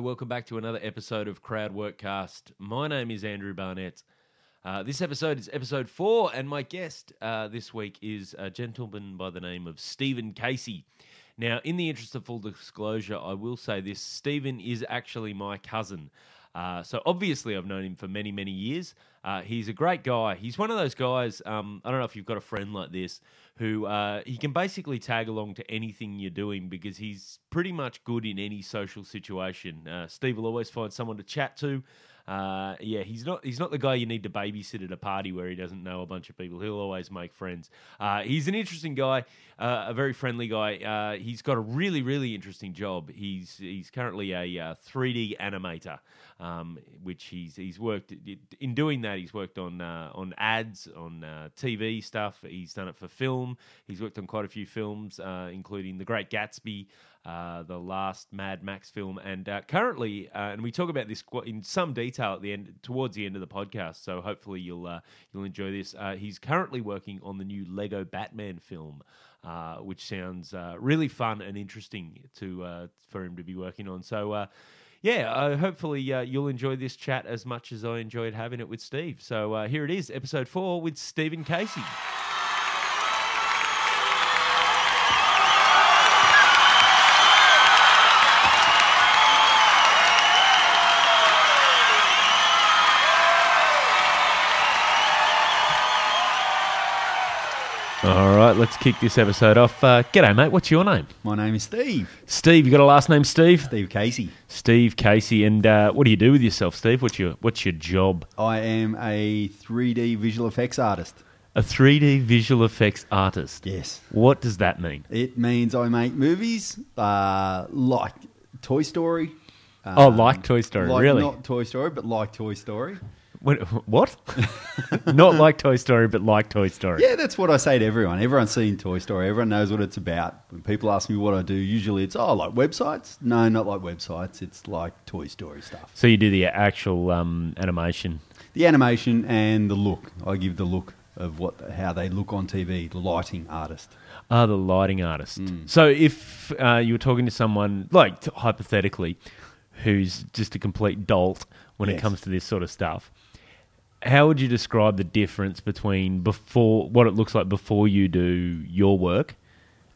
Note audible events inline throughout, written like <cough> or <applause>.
Welcome back to another episode of Crowd Workcast. My name is Andrew Barnett. Uh, this episode is episode four, and my guest uh, this week is a gentleman by the name of Stephen Casey. Now, in the interest of full disclosure, I will say this Stephen is actually my cousin. Uh, so obviously, I've known him for many, many years. Uh, he's a great guy. He's one of those guys. Um, I don't know if you've got a friend like this who uh, he can basically tag along to anything you're doing because he's pretty much good in any social situation. Uh, Steve will always find someone to chat to. Uh, yeah, he's not he's not the guy you need to babysit at a party where he doesn't know a bunch of people. He'll always make friends. Uh, he's an interesting guy, uh, a very friendly guy. Uh, he's got a really really interesting job. He's he's currently a 3D uh, animator, um, which he's he's worked in doing that. He's worked on uh, on ads, on TV stuff. He's done it for film. He's worked on quite a few films, including The Great Gatsby uh, the last Mad Max film, and uh, currently, uh, and we talk about this in some detail at the end, towards the end of the podcast. So hopefully you'll uh, you'll enjoy this. Uh, he's currently working on the new Lego Batman film. which sounds really fun and interesting to for him to be working on. So, yeah, hopefully you'll enjoy this chat as much as I enjoyed having it with Steve. So here it is, episode four with Stephen Casey. All right, let's kick this episode off. Uh, g'day, mate. What's your name? My name is Steve. Steve, you got a last name, Steve? Steve Casey. Steve Casey. And uh, what do you do with yourself, Steve? What's your What's your job? I am a 3D visual effects artist. A 3D visual effects artist. Yes. What does that mean? It means I make movies uh, like Toy Story. oh, like Toy Story, like, really? Not Toy Story, but like Toy Story. What? <laughs> Not like Toy Story, but like Toy Story. Yeah, that's what I say to everyone. Everyone's seen Toy Story. Everyone knows what it's about. When people ask me what I do, usually it's, oh, like websites? No, not like websites. It's like Toy Story stuff. So you do the actual um, animation? The animation and the look. I give the look of what how they look on TV, the lighting artist. Ah, the lighting artist. Mm. So if uh, you were talking to someone, like hypothetically, who's just a complete dolt when yes. it comes to this sort of stuff, how would you describe the difference between before what it looks like before you do your work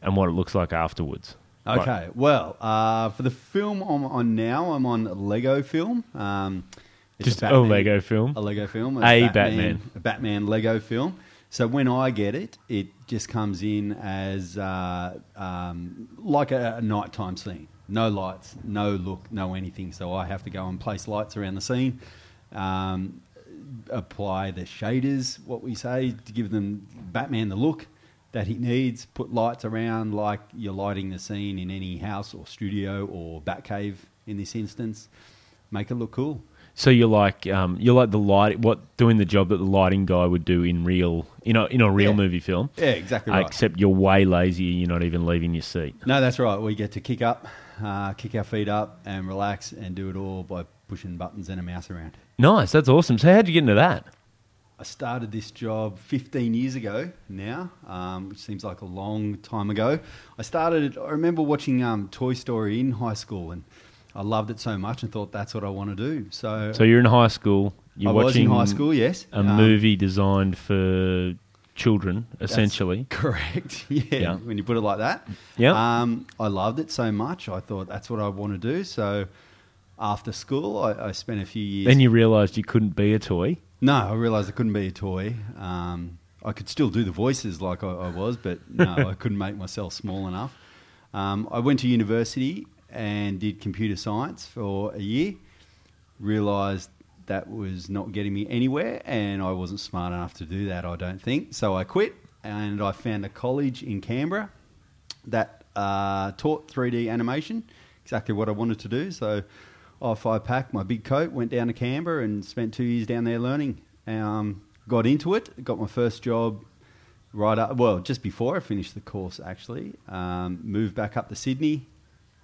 and what it looks like afterwards? Okay, like, well, uh, for the film I'm on now, I'm on Lego film. Um, just a, Batman, a, Lego film. A Lego film. A Batman, Batman. A Batman Lego film. So when I get it, it just comes in as uh, um, like a, a nighttime scene. No lights, no look, no anything. So I have to go and place lights around the scene. Um, apply the shaders, what we say, to give them Batman the look that he needs. Put lights around like you're lighting the scene in any house or studio or Batcave in this instance. Make it look cool. So you're like um, you're like the light, what doing the job that the lighting guy would do in real, you know, in a real yeah. movie film. Yeah, exactly right. except you're way lazy. You're not even leaving your seat. No, that's right. We get to kick up, uh, kick our feet up, and relax, and do it all by pushing buttons and a mouse around. Nice, that's awesome. So how'd you get into that? I started this job 15 years ago now, um, which seems like a long time ago. I started, I remember watching um, Toy Story in high school and I loved it so much and thought that's what I want to do. So, so you're in high school. You're I watching was in high school, yes. A um, movie designed for children, essentially. <laughs> correct. <laughs> Yeah, yeah, when you put it like that. Yeah. Um, I loved it so much. I thought that's what I want to do. So after school. I, I spent a few years. Then you realised you couldn't be a toy. No, I realised I couldn't be a toy. Um, I could still do the voices like I, I was, but no, <laughs> I couldn't make myself small enough. Um, I went to university and did computer science for a year. Realised that was not getting me anywhere, and I wasn't smart enough to do that. I don't think so. I quit, and I found a college in Canberra that uh, taught 3D animation, exactly what I wanted to do. So off I packed my big coat, went down to Canberra and spent two years down there learning. Um, got into it, got my first job right up, well, just before I finished the course actually. Um, moved back up to Sydney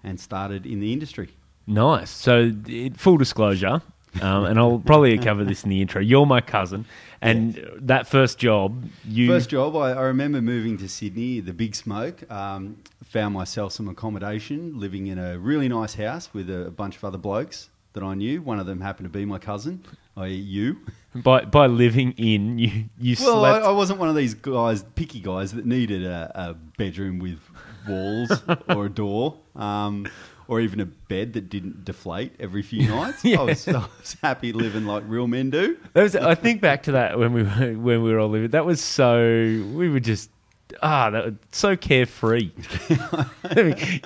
and started in the industry. Nice. So, it, full disclosure, um, and I'll probably <laughs> cover this in the intro. You're my cousin, and yes. that first job, you first job. I, I, remember moving to Sydney, the big smoke. Um, found myself some accommodation, living in a really nice house with a, bunch of other blokes that I knew. One of them happened to be my cousin, i.e., you. By by living in, you you Well, I, slept. I wasn't one of these guys, picky guys, that needed a, a bedroom with walls <laughs> or a door, um, or even a bed that didn't deflate every few <laughs> nights. Yeah. I, was, I was happy living like real men do. Was, I think back to that when we were when we were all living. That was so we were just ah, that was so carefree. <laughs>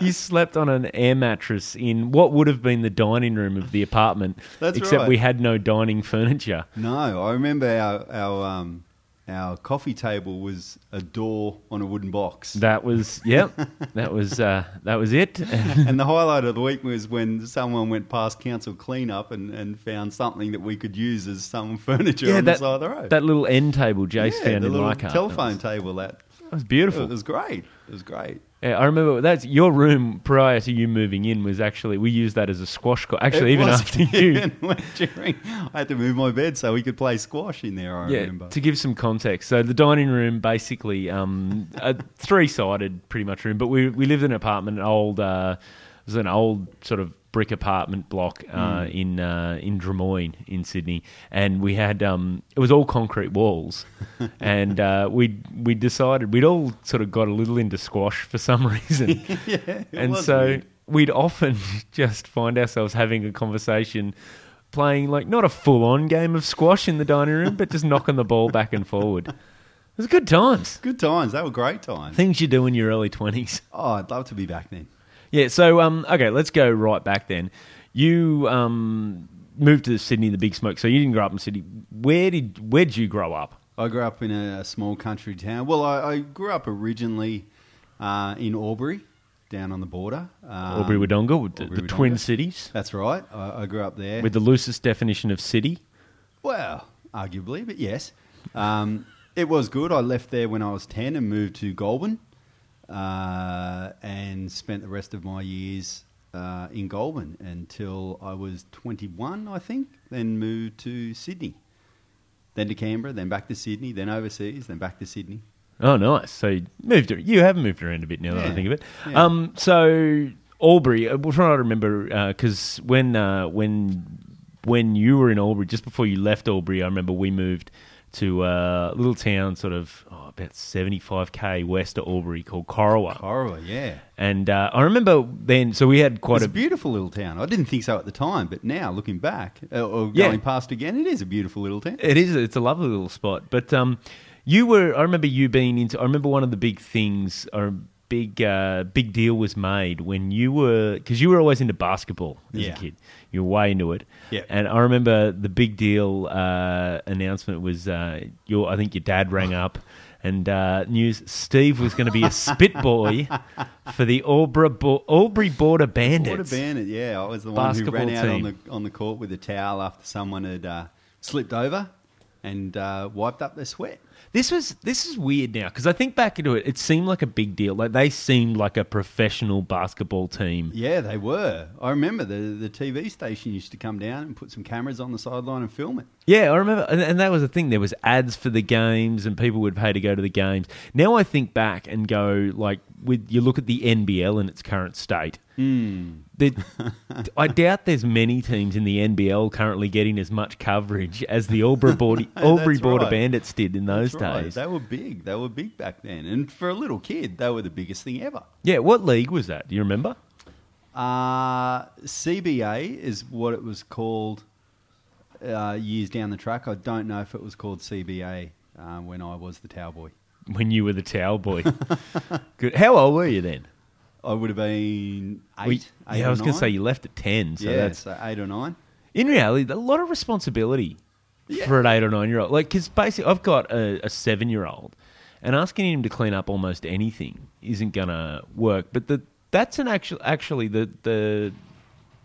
You slept on an air mattress in what would have been the dining room of the apartment, That's except right. we had no dining furniture. No, I remember our our um, our coffee table was a door on a wooden box. That was yep, <laughs> that was uh, that was it. <laughs> and the highlight of the week was when someone went past council cleanup and, and found something that we could use as some furniture on that, the side of the road. that little end table Jace yeah, found in little Leichhardt. telephone table. That that was beautiful. it was great. It was great. Yeah, I remember that's your room prior to you moving in was actually we used that as a squash court. Actually, It even was- after <laughs> you. during, I had to move my bed so we could play squash in there. I yeah, remember. to give some context, so the dining room basically um, a three-sided pretty much room, but we we lived in an apartment, an old uh, it was an old sort of brick apartment block uh, Hmm. in uh, in Drummoyne in Sydney, and we had um, it was all concrete walls, <laughs> and uh, we we decided we'd all sort of got a little into squash for some <laughs> reason. <laughs> yeah, and so weird. we'd often just find ourselves having a conversation playing like not a full-on game of squash in the dining room but just knocking the ball back and forward it was good times good times. They were great times. things you do in your early 20s Oh, I'd love to be back then. Yeah so um okay let's go right back then you um moved to Sydney the big smoke so you didn't grow up in Sydney where did where did you grow up I grew up in a, small country town. Well, I, I grew up originally uh, in Albury, down on the border. Um, Albury Wodonga the, the twin cities That's right. I, I grew up there. with the loosest definition of city well, arguably, but yes. Um, it was good. I left there when I was 10 and moved to Goulburn uh, and spent the rest of my years uh, in Goulburn until I was 21, I think, then moved to Sydney. Then to Canberra, then back to Sydney, then overseas, then back to Sydney. Oh, nice. So you moved. You have moved around a bit now that I think of it. Yeah. Um, so Albury. uh, We're trying to remember because when uh, when when you were in Albury, just before you left Albury, I remember we moved to uh, a little town, sort of oh, about seventy five k west of Albury, called Corowa. Corowa, yeah. And uh, I remember then. So we had quite It's a a beautiful little town. I didn't think so at the time, but now looking back uh, or Yeah. going past again, it is a beautiful little town. It is. It's a lovely little spot. But um, you were. I remember you being into. I remember one of the big things a big uh, big deal was made when you were because you were always into basketball as Yeah. a kid. You were way into it. Yeah. And I remember the big deal uh, announcement was uh, your. I think your dad rang up. And uh, news: Steve was going to be a spit boy for the Albury, Bo- Albury Border Bandits. A bandit! Yeah, I was the one who ran out on the on the court with a towel after someone had uh, slipped over and uh, wiped up their sweat. This was this is weird now because I think back into it, it seemed like a big deal. Like they seemed like a professional basketball team. Yeah, they were. I remember the the TV station used to come down and put some cameras on the sideline and film it. Yeah, I remember, and, and that was the thing. There was ads for the games, and people would pay to go to the games. Now I think back and go like, with you look at the NBL in its current state. That I doubt there's many teams in the NBL currently getting as much coverage as the Albury Border, <laughs> Albury Border right. Bandits did in those That's right. days. They were big. They were big back then, and for a little kid, they were the biggest thing ever. Yeah, what league was that? Do you remember? Uh, CBA is what it was called uh, years down the track. I don't know if it was called CBA uh, when I was the towel boy. When you were the towel boy. <laughs> Good. How old were you then? I would have been eight. We- eight yeah, I was going to say you left at ten, so yeah, that's so eight or nine. in reality a lot of responsibility Yeah. for an eight or nine year old. Like, because basically, I've got a, a seven year old, and asking him to clean up almost anything isn't going to work. But the that's an actual actually the the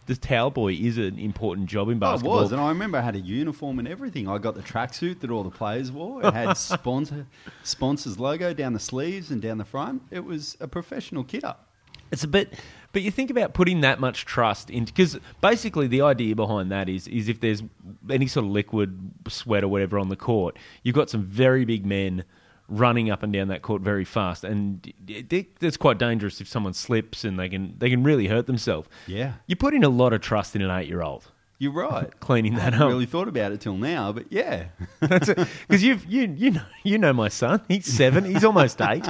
the towel boy is an important job in Oh, it basketball. was, and I remember I had a uniform and everything. I got the tracksuit that all the players wore. It had <laughs> sponsor sponsors logo down the sleeves and down the front. It was a professional kit up. It's a bit, but you think about putting that much trust into because basically the idea behind that is is if there's any sort of liquid sweat or whatever on the court, you've got some very big men running up and down that court very fast, and it, it, it's quite dangerous if someone slips and they can they can really hurt themselves. Yeah. You put in a lot of trust in an eight year old You're right. <laughs> cleaning I that hadn't up. really thought about it till now, but yeah. <laughs> Because you've you you know you know my son. He's seven. He's almost <laughs> eight.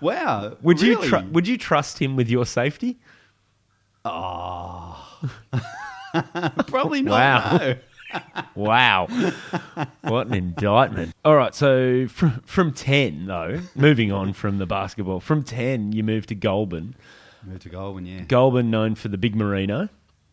wow. Would you tr- would you trust him with your safety? Oh. Probably not. Wow. no. Wow, what an indictment! All right, so from from ten though, moving on from the basketball, from ten you moved to Goulburn. Moved to Goulburn, yeah. Goulburn known for the big merino.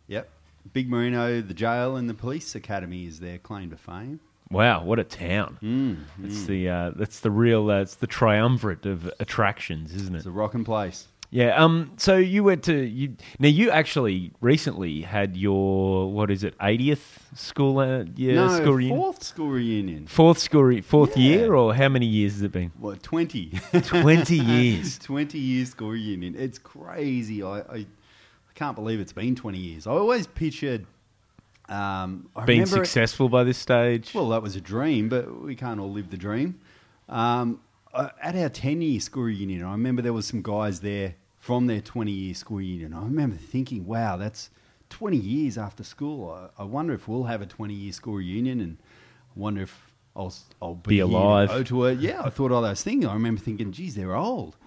Yep. Big Merino, the jail, and the police academy is their claim to fame. Wow, what a town! Mm, It's the uh, that's the real uh, it's the triumvirate of attractions, isn't it? It's a rocking place. Yeah. Um. So you went to you now. You actually recently had your what is it? 80th school uh, year no, school reunion. fourth school reunion. Fourth school re- fourth Yeah. year, or how many years has it been? What, 20? Twenty <laughs> years. 20 years school reunion. It's crazy. I, I, I can't believe it's been 20 years. I always pictured. Um, I Being remember it- successful by this stage. Well, that was a dream, but we can't all live the dream. Um, uh, at our 10 year school reunion, I remember there was some guys there from their 20 year school reunion. I remember thinking, wow, that's 20 years after school. I, I wonder if we'll have a 20 year school reunion and I wonder if I'll, I'll be, Be alive. to it. Yeah, I thought all those things. I remember thinking, geez, they're old.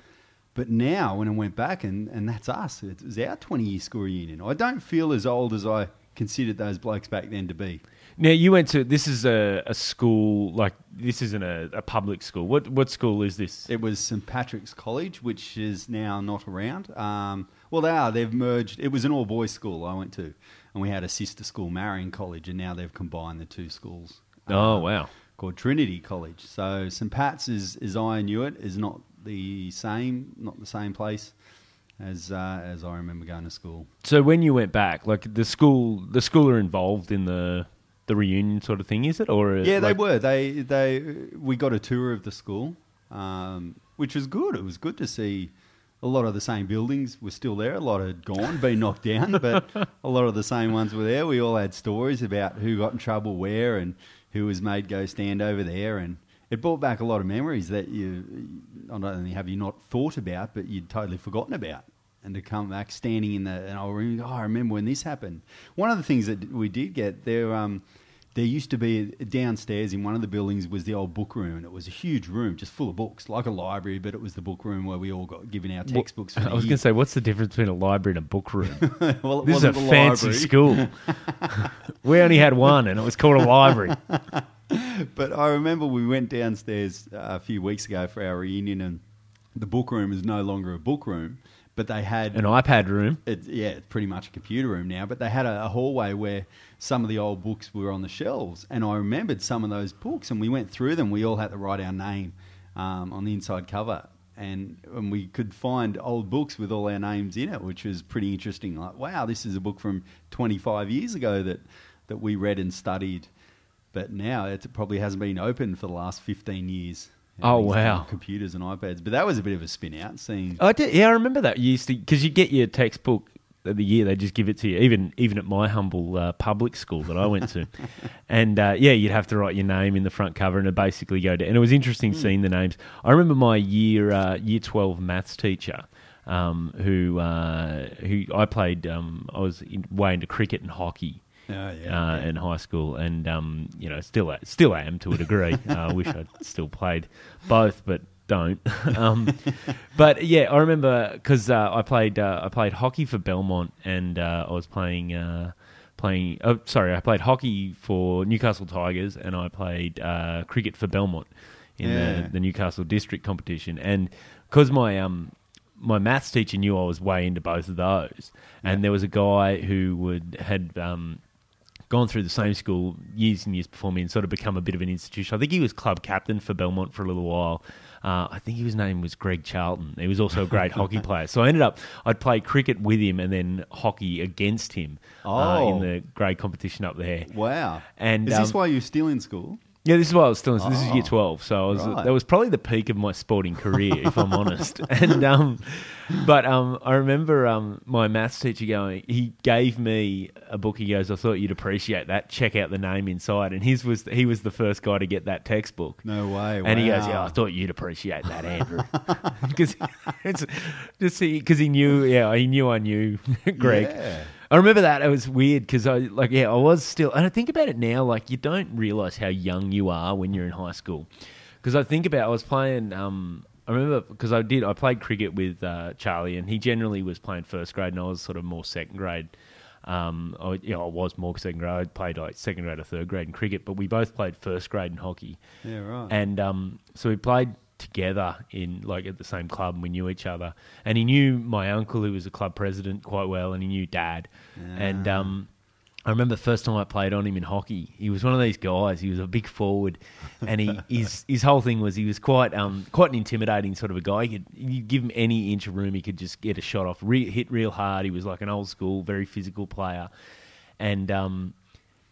But now, when I went back, and, and that's us, it was our 20 year school reunion. I don't feel as old as I considered those blokes back then to be. Now you went to this is a, a school like this isn't a, a public school. What what school is this? It was St Patrick's College, which is now not around. Um, well, they are. They've merged. It was an all boys school I went to, and we had a sister school, Marian College, and now they've combined the two schools. Oh um, wow. Called Trinity College. So St Pat's is, as I knew it, is not the same, not the same place as uh, as I remember going to school. So when you went back, like the school, the school are involved in the the reunion sort of thing, is it? Or Yeah, they were. They they we got a tour of the school, um, which was good. It was good to see a lot of the same buildings were still there. A lot had gone, been knocked down, <laughs> but a lot of the same ones were there. We all had stories about who got in trouble where and who was made go stand over there, and it brought back a lot of memories that you not only have you not thought about, but you'd totally forgotten about. And to come back standing in the and I remember, oh, I remember when this happened. One of the things that we did get there. Um, there used to be downstairs in one of the buildings was the old book room, and it was a huge room just full of books, like a library, but it was the book room where we all got given our textbooks. For I was going to say, what's the difference between a library and a book room? <laughs> well, it this is a the fancy library, school. <laughs> we only had one, and it was called a library. <laughs> But I remember we went downstairs uh, a few weeks ago for our reunion, and the book room is no longer a book room, but they had An iPad room. it, yeah, it's pretty much a computer room now. But they had a, a hallway where some of the old books were on the shelves, and I remembered some of those books, and we went through them. We all had to write our name um, on the inside cover, and, and we could find old books with all our names in it, which was pretty interesting. Like, wow, this is a book from 25 years ago that that we read and studied, but now it probably hasn't been open for the last 15 years. Oh, wow. Computers and iPads, but that was a bit of a spin out. Seeing I did, yeah, I remember that. You used to because you get your textbook of the year, they just give it to you. Even even at my humble uh, public school that I went to, <laughs> and uh, yeah, you'd have to write your name in the front cover, and it basically go to. And it was interesting seeing the names. I remember my year uh, year twelve maths teacher. Um, who uh, who I played? Um, I was in, way into cricket and hockey, uh, yeah. in high school, and um, you know, still still am to a degree. <laughs> uh, I wish I'd still played both, but don't. <laughs> um, but yeah, I remember because uh, I played uh, I played hockey for Belmont, and uh, I was playing uh, playing. Oh, sorry, I played hockey for Newcastle Tigers, and I played uh, cricket for Belmont in Yeah. the, the Newcastle district competition, and because my um my maths teacher knew I was way into both of those, and there was a guy who would had um, gone through the same school years and years before me and sort of become a bit of an institution. I think he was club captain for Belmont for a little while. Uh, I think his name was Greg Charlton. He was also a great <laughs> hockey player. So I ended up, I'd play cricket with him and then hockey against him uh, Oh. in the grade competition up there. Wow. And is this um, why you're still in school? Yeah, this is what I was still. This is year twelve, so I was. right. That was probably the peak of my sporting career, if I'm honest. <laughs> And um, but um, I remember um, my maths teacher going. He gave me a book. He goes, "I thought you'd appreciate that. Check out the name inside." And his was he was the first guy to get that textbook. No way. And he goes, "Yeah, I thought you'd appreciate that, Andrew," <laughs> because <laughs> it's just because he knew. Yeah, he knew I knew Greg. Yeah. I remember that. It was weird because I like yeah, I was still and I think about it now, like you don't realise how young you are when you're in high school. Because I think about I was playing um I remember because I did I played cricket with uh, Charlie and he generally was playing first grade and I was sort of more second grade. Um, I, you know, I was more second grade. I played like second grade or third grade in cricket, but we both played first grade in hockey. Yeah, right. And um, so we played together in like at the same club and we knew each other. And he knew my uncle who was a club president quite well and he knew dad. And Ah. um, I remember the first time I played on him in hockey. He was one of these guys. He was a big forward, and he <laughs> his his whole thing was he was quite um quite an intimidating sort of a guy. You could you give him any inch of room, he could just get a shot off, re- hit real hard. He was like an old school, very physical player, and um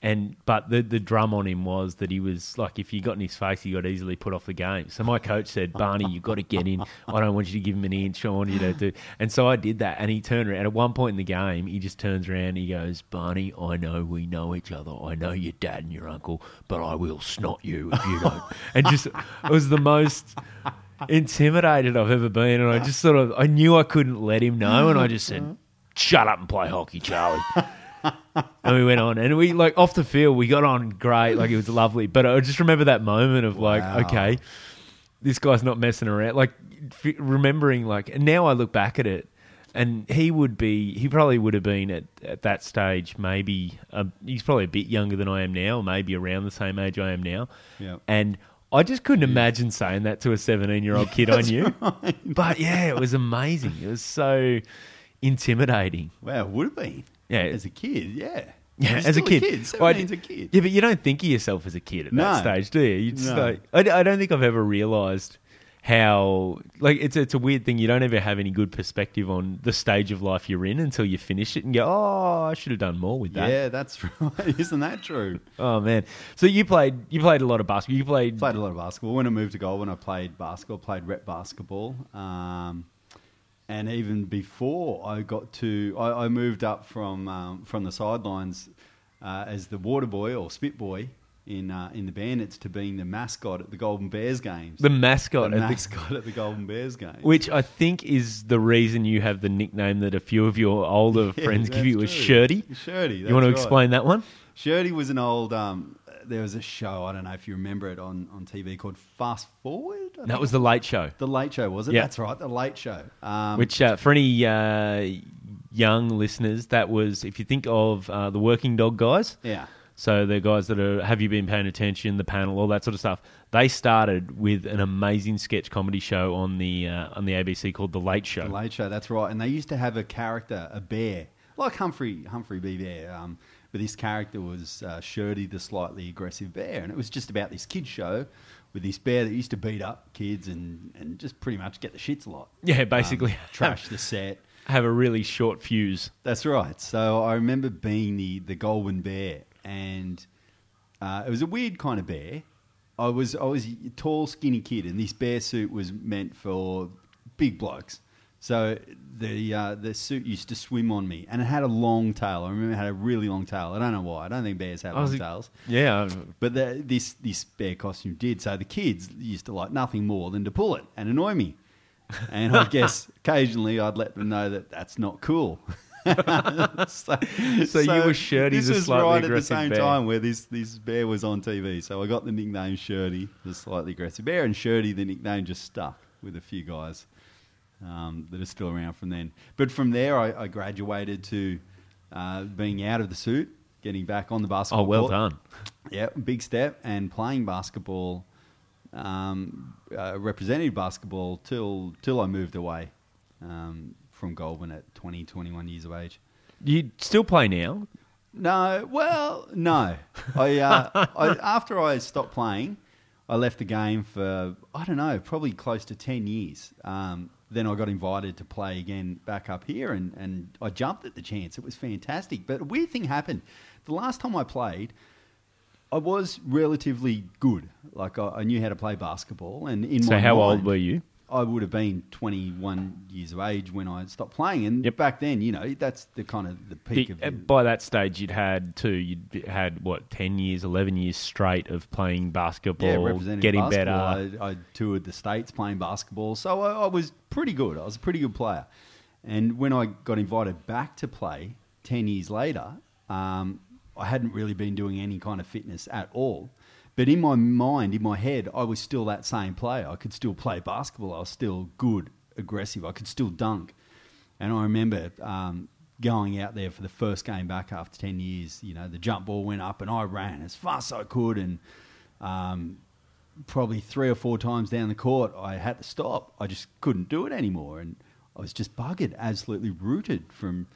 and but the the drum on him was that he was like if you got in his face, he got easily put off the game. So my coach said, Barney, you've got to get in. I don't want you to give him an inch. I want you to do. <sighs> And so I did that. And he turned around. At one point in the game, he just turns around. And he goes, Barney, I know we know each other. I know your dad and your uncle, but I will snot you if you don't. <laughs> and just it was the most intimidated I've ever been. And I just sort of I knew I couldn't let him know, and I just said, mm-hmm. Shut up and play hockey, Charlie. <laughs> and we went on, and we like off the field, we got on great, like it was lovely. But I just remember that moment of like, Wow. okay, this guy's not messing around. Like f- remembering, like, and now I look back at it, and he would be, he probably would have been at, at that stage, maybe uh, he's probably a bit younger than I am now, maybe around the same age I am now, Yeah. and. I just couldn't imagine saying that to a 17 year old kid <laughs> I knew. But yeah, it was amazing. It was so intimidating. Wow, it would have been. Yeah. As a kid, yeah. Yeah, as a still kid. Well, 17's kid. Yeah, but you don't think of yourself as a kid at that No. stage, do you? You just No. like I, I don't think I've ever realised how like it's it's a weird thing. You don't ever have any good perspective on the stage of life you're in until you finish it and go, oh, I should have done more with that. Yeah, that's <laughs> right. Isn't that true? Oh man. So you played you played a lot of basketball. You played. Played a lot of basketball. When I moved to Goulburn, I played basketball, played rep basketball. Um, and even before I got to, I, I moved up from um, from the sidelines uh, as the water boy or spit boy in uh, in the Bandits to being the mascot at the Goulburn Bears games. the mascot the at the mascot at the Goulburn Bears games. which I think is the reason you have the nickname that a few of your older <laughs> Yeah, friends give you true. Shirty. Shirty. You want to right. explain that one? Shirty was an old. Um, there was a show. I don't know if you remember it on, on TV called Fast Forward. That was the late show. the Late Show, was it? Yeah. That's right, the Late Show. Um, Which, uh, for any uh, young listeners, that was if you think of uh, the Working Dog guys. yeah, So the guys that are have you been paying attention, the panel, all that sort of stuff. They started with an amazing sketch comedy show on the uh, on the ABC called The Late Show. the Late Show. That's right. And they used to have a character, a bear, like Humphrey Humphrey B. Bear. Um, but this character was uh, Shirty, the slightly aggressive bear, and it was just about this kids show with this bear that used to beat up kids and, and just pretty much get the shits a lot. Yeah, basically Um, trash the set. <laughs> have a really short fuse. That's right. So I remember being the the Goulburn Bear, and uh, it was a weird kind of bear. I was I was a tall, skinny kid, and this bear suit was meant for big blokes. So the uh, the suit used to swim on me, and it had a long tail. I remember it had a really long tail. I don't know why. I don't think bears have I long tails. Yeah, But the, this this bear costume did. So the kids used to like nothing more than to pull it and annoy me. And I <laughs> guess occasionally I'd let them know that that's not cool. <laughs> so, So you were Shirty This the was slightly right at the aggressive same bear. time where this, this bear was on TV. So I got the nickname Shirty, the slightly aggressive bear, and Shirty, the nickname just stuck with a few guys um, that are still around from then. But from there, I, I graduated to uh, being out of the suit, getting back on the basketball. oh, well court. done. Yeah, big step, and playing basketball, um, uh, representative basketball till till I moved away um, from Goulburn at 20, 21 years of age. You still play now? No, well, no. I, uh, I after I stopped playing, I left the game for I don't know, probably close to ten years. Um, then I got invited to play again back up here, and, and I jumped at the chance. It was fantastic. But a weird thing happened. The last time I played, I was relatively good. Like I, I knew how to play basketball, and in So my how mind, old were you? I would have been 21 years of age when I stopped playing, and Yep. back then, you know, that's the kind of the peak Be- of. uh, the- by that stage, you'd had two. You'd had what ten years, eleven years straight of playing basketball, yeah, getting basketball. better. I, I toured the states playing basketball, so I, I was pretty good. I was a pretty good player. And when I got invited back to play ten years later, um, I hadn't really been doing any kind of fitness at all. But in my mind, in my head, I was still that same player. I could still play basketball. I was still good, aggressive. I could still dunk. And I remember um, going out there for the first game back after 10 years. You know, the jump ball went up and I ran as fast as I could. And um, probably three or four times down the court, I had to stop. I just couldn't do it anymore. And I was just buggered, absolutely rooted from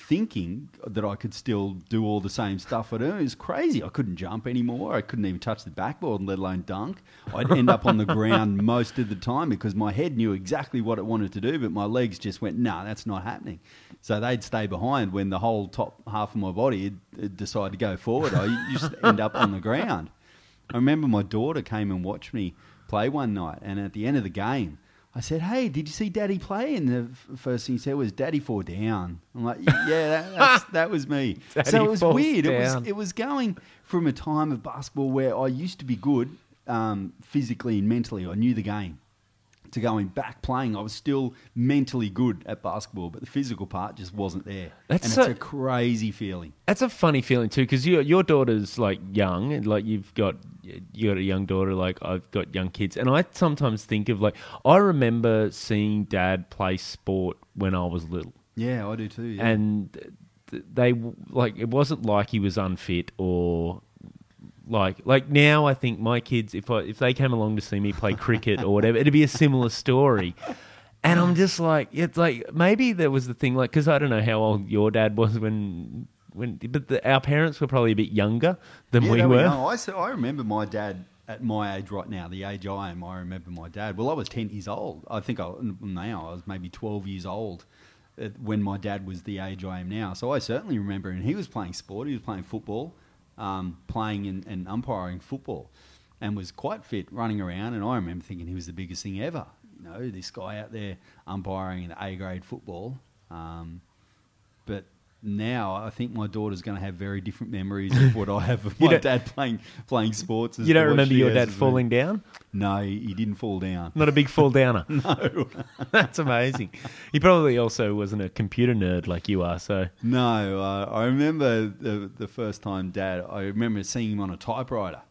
thinking that I could still do all the same stuff I do. It was crazy. I couldn't jump anymore. I couldn't even touch the backboard, let alone dunk. I'd end up on the ground <laughs> most of the time because my head knew exactly what it wanted to do, but my legs just went, no, that's not happening. So they'd stay behind when the whole top half of my body had, had decided to go forward. I <laughs> just end up on the ground. I remember my daughter came and watched me play one night, and at the end of the game, I said, "Hey, did you see Daddy play?" And the f- first thing he said was, "Daddy fall down." I'm like, "Yeah, that, <laughs> that's, that was me." So it was weird. It was it was going from a time of basketball where I used to be good um, physically and mentally. I knew the game. To going back playing, I was still mentally good at basketball, but the physical part just wasn't there. That's and so- it's a crazy feeling. That's a funny feeling too, because your your daughter's like young, and like you've got you got a young daughter, like I've got young kids, and I sometimes think of like I remember seeing Dad play sport when I was little, Yeah, I do too. Yeah. and they like it wasn't like he was unfit or like like now I think my kids if I if they came along to see me play cricket or whatever it'd be a similar story. And I'm just like it's like maybe there was the thing like because I don't know how old your dad was when when but the, our parents were probably a bit younger than Yeah, we were. young. I, s- I remember my dad at my age right now, the age I am. I remember my dad. Well, I was ten years old. I think I, now I was maybe twelve years old uh, when my dad was the age I am now. So I certainly remember, and he was playing sport. He was playing football, um, playing and, and umpiring football, and was quite fit, running around. And I remember thinking he was the biggest thing ever. You know, this guy out there umpiring in A grade football. Um, but now I think my daughter's going to have very different memories of what I have of <laughs> my dad playing playing sports. as You don't remember your dad falling down? No, he, he didn't fall down. Not a big fall downer. <laughs> No, <laughs> That's amazing. He probably also wasn't a computer nerd like you are. So no. Uh, I remember the the first time Dad. I remember seeing him on a typewriter,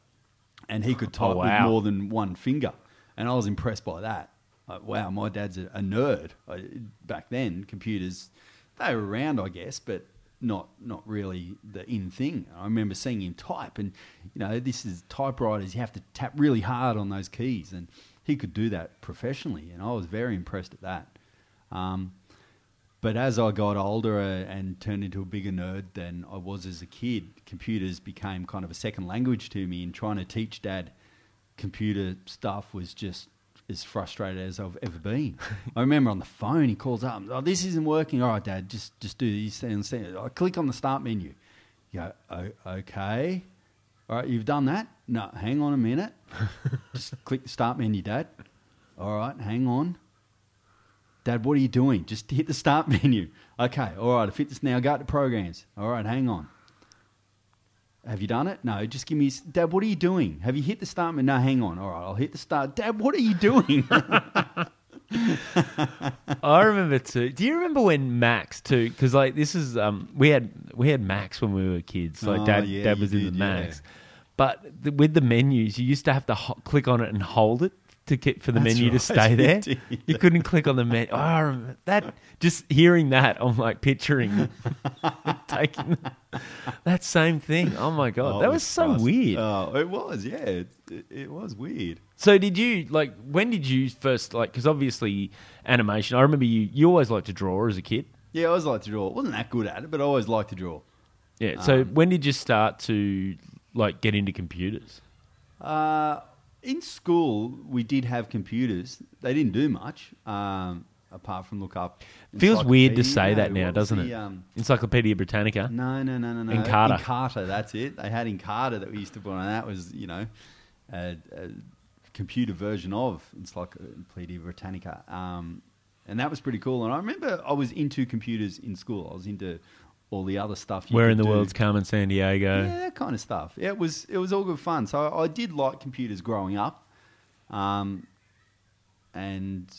and he could type Oh, wow. with more than one finger, and I was impressed by that. Like, wow, my dad's a, a nerd. I, back then, computers they were around, I guess, but not not really the in thing. I remember seeing him type, and you know, this is typewriters. You have to tap really hard on those keys, and he could do that professionally, and I was very impressed at that. Um, but as I got older uh, and turned into a bigger nerd than I was as a kid, computers became kind of a second language to me. And trying to teach dad computer stuff was just as frustrated as I've ever been. <laughs> I remember on the phone, he calls up, "Oh, this isn't working. All right, Dad, just just do this and. I click on the start menu. You go, oh, okay. All right, you've done that. No, hang on a minute. <laughs> just click the start menu, Dad. All right, hang on. Dad, what are you doing? Just hit the start <laughs> menu. Okay, all right, I've hit this now. Go to programs. All right, hang on. Have you done it? No, just give me. Dad, what are you doing? Have you hit the start? No, hang on. All right, I'll hit the start. Dad, what are you doing? <laughs> I remember too. Do you remember when Macs too? Because like this is um we had we had Macs when we were kids. Like Oh, dad yeah, dad was in did, the yeah. Macs, but the, with the menus you used to have to ho- click on it and hold it to get for the That's menu to right, stay <laughs> there. You couldn't click on the menu. Oh, I remember that. Just hearing that, I'm like picturing <laughs> taking that same thing. Oh my god, Oh, that was so fast. weird. Oh, it was. Yeah, it, it, it was weird. So did you like when did you first like because obviously animation I remember you you always liked to draw as a kid Yeah, I always liked to draw. wasn't that good at it, but I always liked to draw. yeah so Um, when did you start to like get into computers Uh, in school, we did have computers. They didn't do much. Um, apart from look up. Feels weird to say that now, doesn't it? Um, Encyclopedia Britannica. no, no, no, no, no. Encarta. Encarta, that's it. They had Encarta that we used to put on. That was, you know, a, a computer version of Encyclopedia Britannica. Um, and that was pretty cool. And I remember I was into computers in school. I was into all the other stuff. you Where in the do. world's Carmen Sandiego? Yeah, that kind of stuff. Yeah, it was it was all good fun. So I did like computers growing up, um, and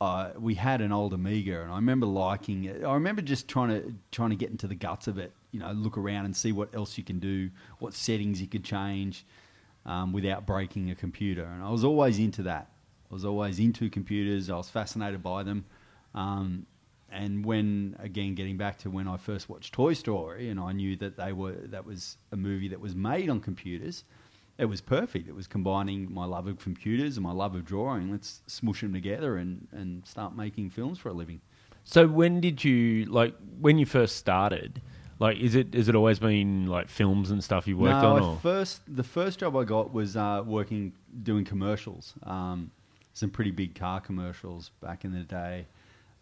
uh, we had an old Amiga, and I remember liking it. I remember just trying to trying to get into the guts of it. You know, look around and see what else you can do, what settings you could change um, without breaking a computer. And I was always into that. I was always into computers. I was fascinated by them. Um, and when again getting back to when I first watched Toy Story, and I knew that they were that was a movie that was made on computers, it was perfect. It was combining my love of computers and my love of drawing. Let's smush them together and, and start making films for a living. So when did you like when you first started? Like, is it is it always been like films and stuff you worked no, on? Or? first the first job I got was uh, working doing commercials. Um, some pretty big car commercials back in the day.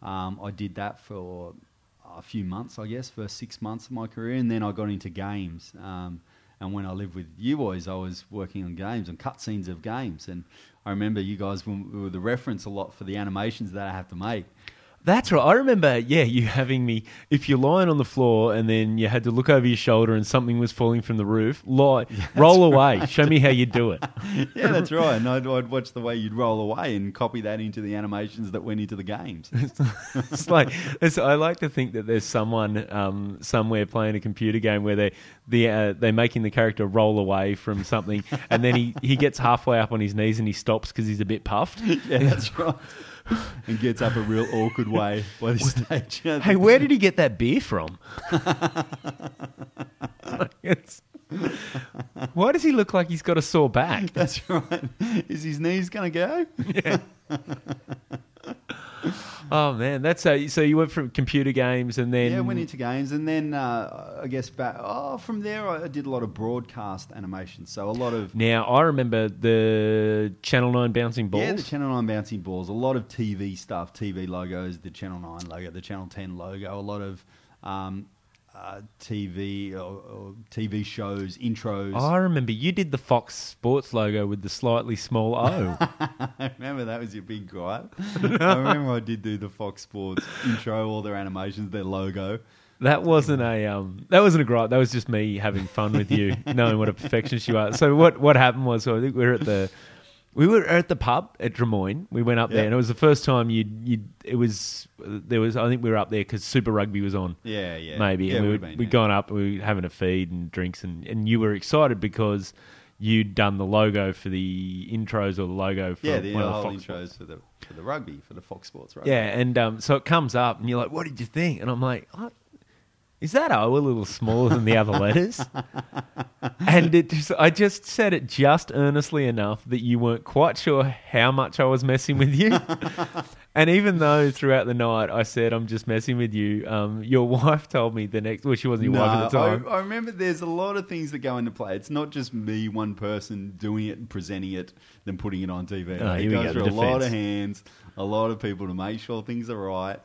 Um, I did that for a few months, I guess, first six months of my career, and then I got into games. Um, and when I lived with you boys, I was working on games and cutscenes of games. And I remember you guys were were the reference a lot for the animations that I have to make. That's right. I remember, yeah, you having me. If you're lying on the floor and then you had to look over your shoulder and something was falling from the roof, lie, roll away. Show me how you do it. <laughs> yeah, that's right. And I'd, I'd watch the way you'd roll away and copy that into the animations that went into the games. <laughs> it's like it's, I like to think that there's someone um, somewhere playing a computer game where they the uh, they're making the character roll away from something, and then he, he gets halfway up on his knees and he stops because he's a bit puffed. <laughs> Yeah, that's right. <laughs> and gets up a real awkward way by the stage. <laughs> Hey, <laughs> where did he get that beer from? It's- why does he look like he's got a sore back? That's right. Is his knees going to go? <laughs> Oh man, that's so. So you went from computer games and then yeah, went into games, and then uh, I guess back. Oh, from there I did a lot of broadcast animation. So a lot of Now I remember the Channel Nine bouncing balls. yeah, the Channel Nine bouncing balls. A lot of TV stuff, TV logos, the Channel Nine logo, the Channel Ten logo. A lot of um, uh, TV or, or TV shows intros. I remember you did the Fox Sports logo with the slightly small O. <laughs> I remember that was your big gripe. I remember I did do the Fox Sports intro, all their animations, their logo. that wasn't a um, that wasn't a gripe. That was just me having fun with you, <laughs> knowing what a perfectionist you are. So what what happened was, so I think we were at the we were at the pub at Drummoyne. We went up there, and it was the first time you you it was there was I think we were up there because Super Rugby was on. Yeah, yeah, maybe. Yeah, and we would've were, been, we'd yeah. gone up, we were having a feed and drinks, and, and you were excited because you'd done the logo for the intros or the logo for Yeah, the one of whole the Fox intros for the for the rugby for the Fox Sports rugby. Yeah, and um, so it comes up, and you're like, "What did you think?" And I'm like? "Is that O a little smaller than the other letters?" and it just, I just said it just earnestly enough that you weren't quite sure how much I was messing with you. <laughs> and even though throughout the night I said I'm just messing with you, um, your <laughs> wife told me the next. Well, she wasn't your No, wife at the time. I, I remember there's a lot of things that go into play. It's not just me, one person doing it and presenting it, then putting it on TV. Oh, it goes go, through a lot of hands, a lot of people to make sure things are right.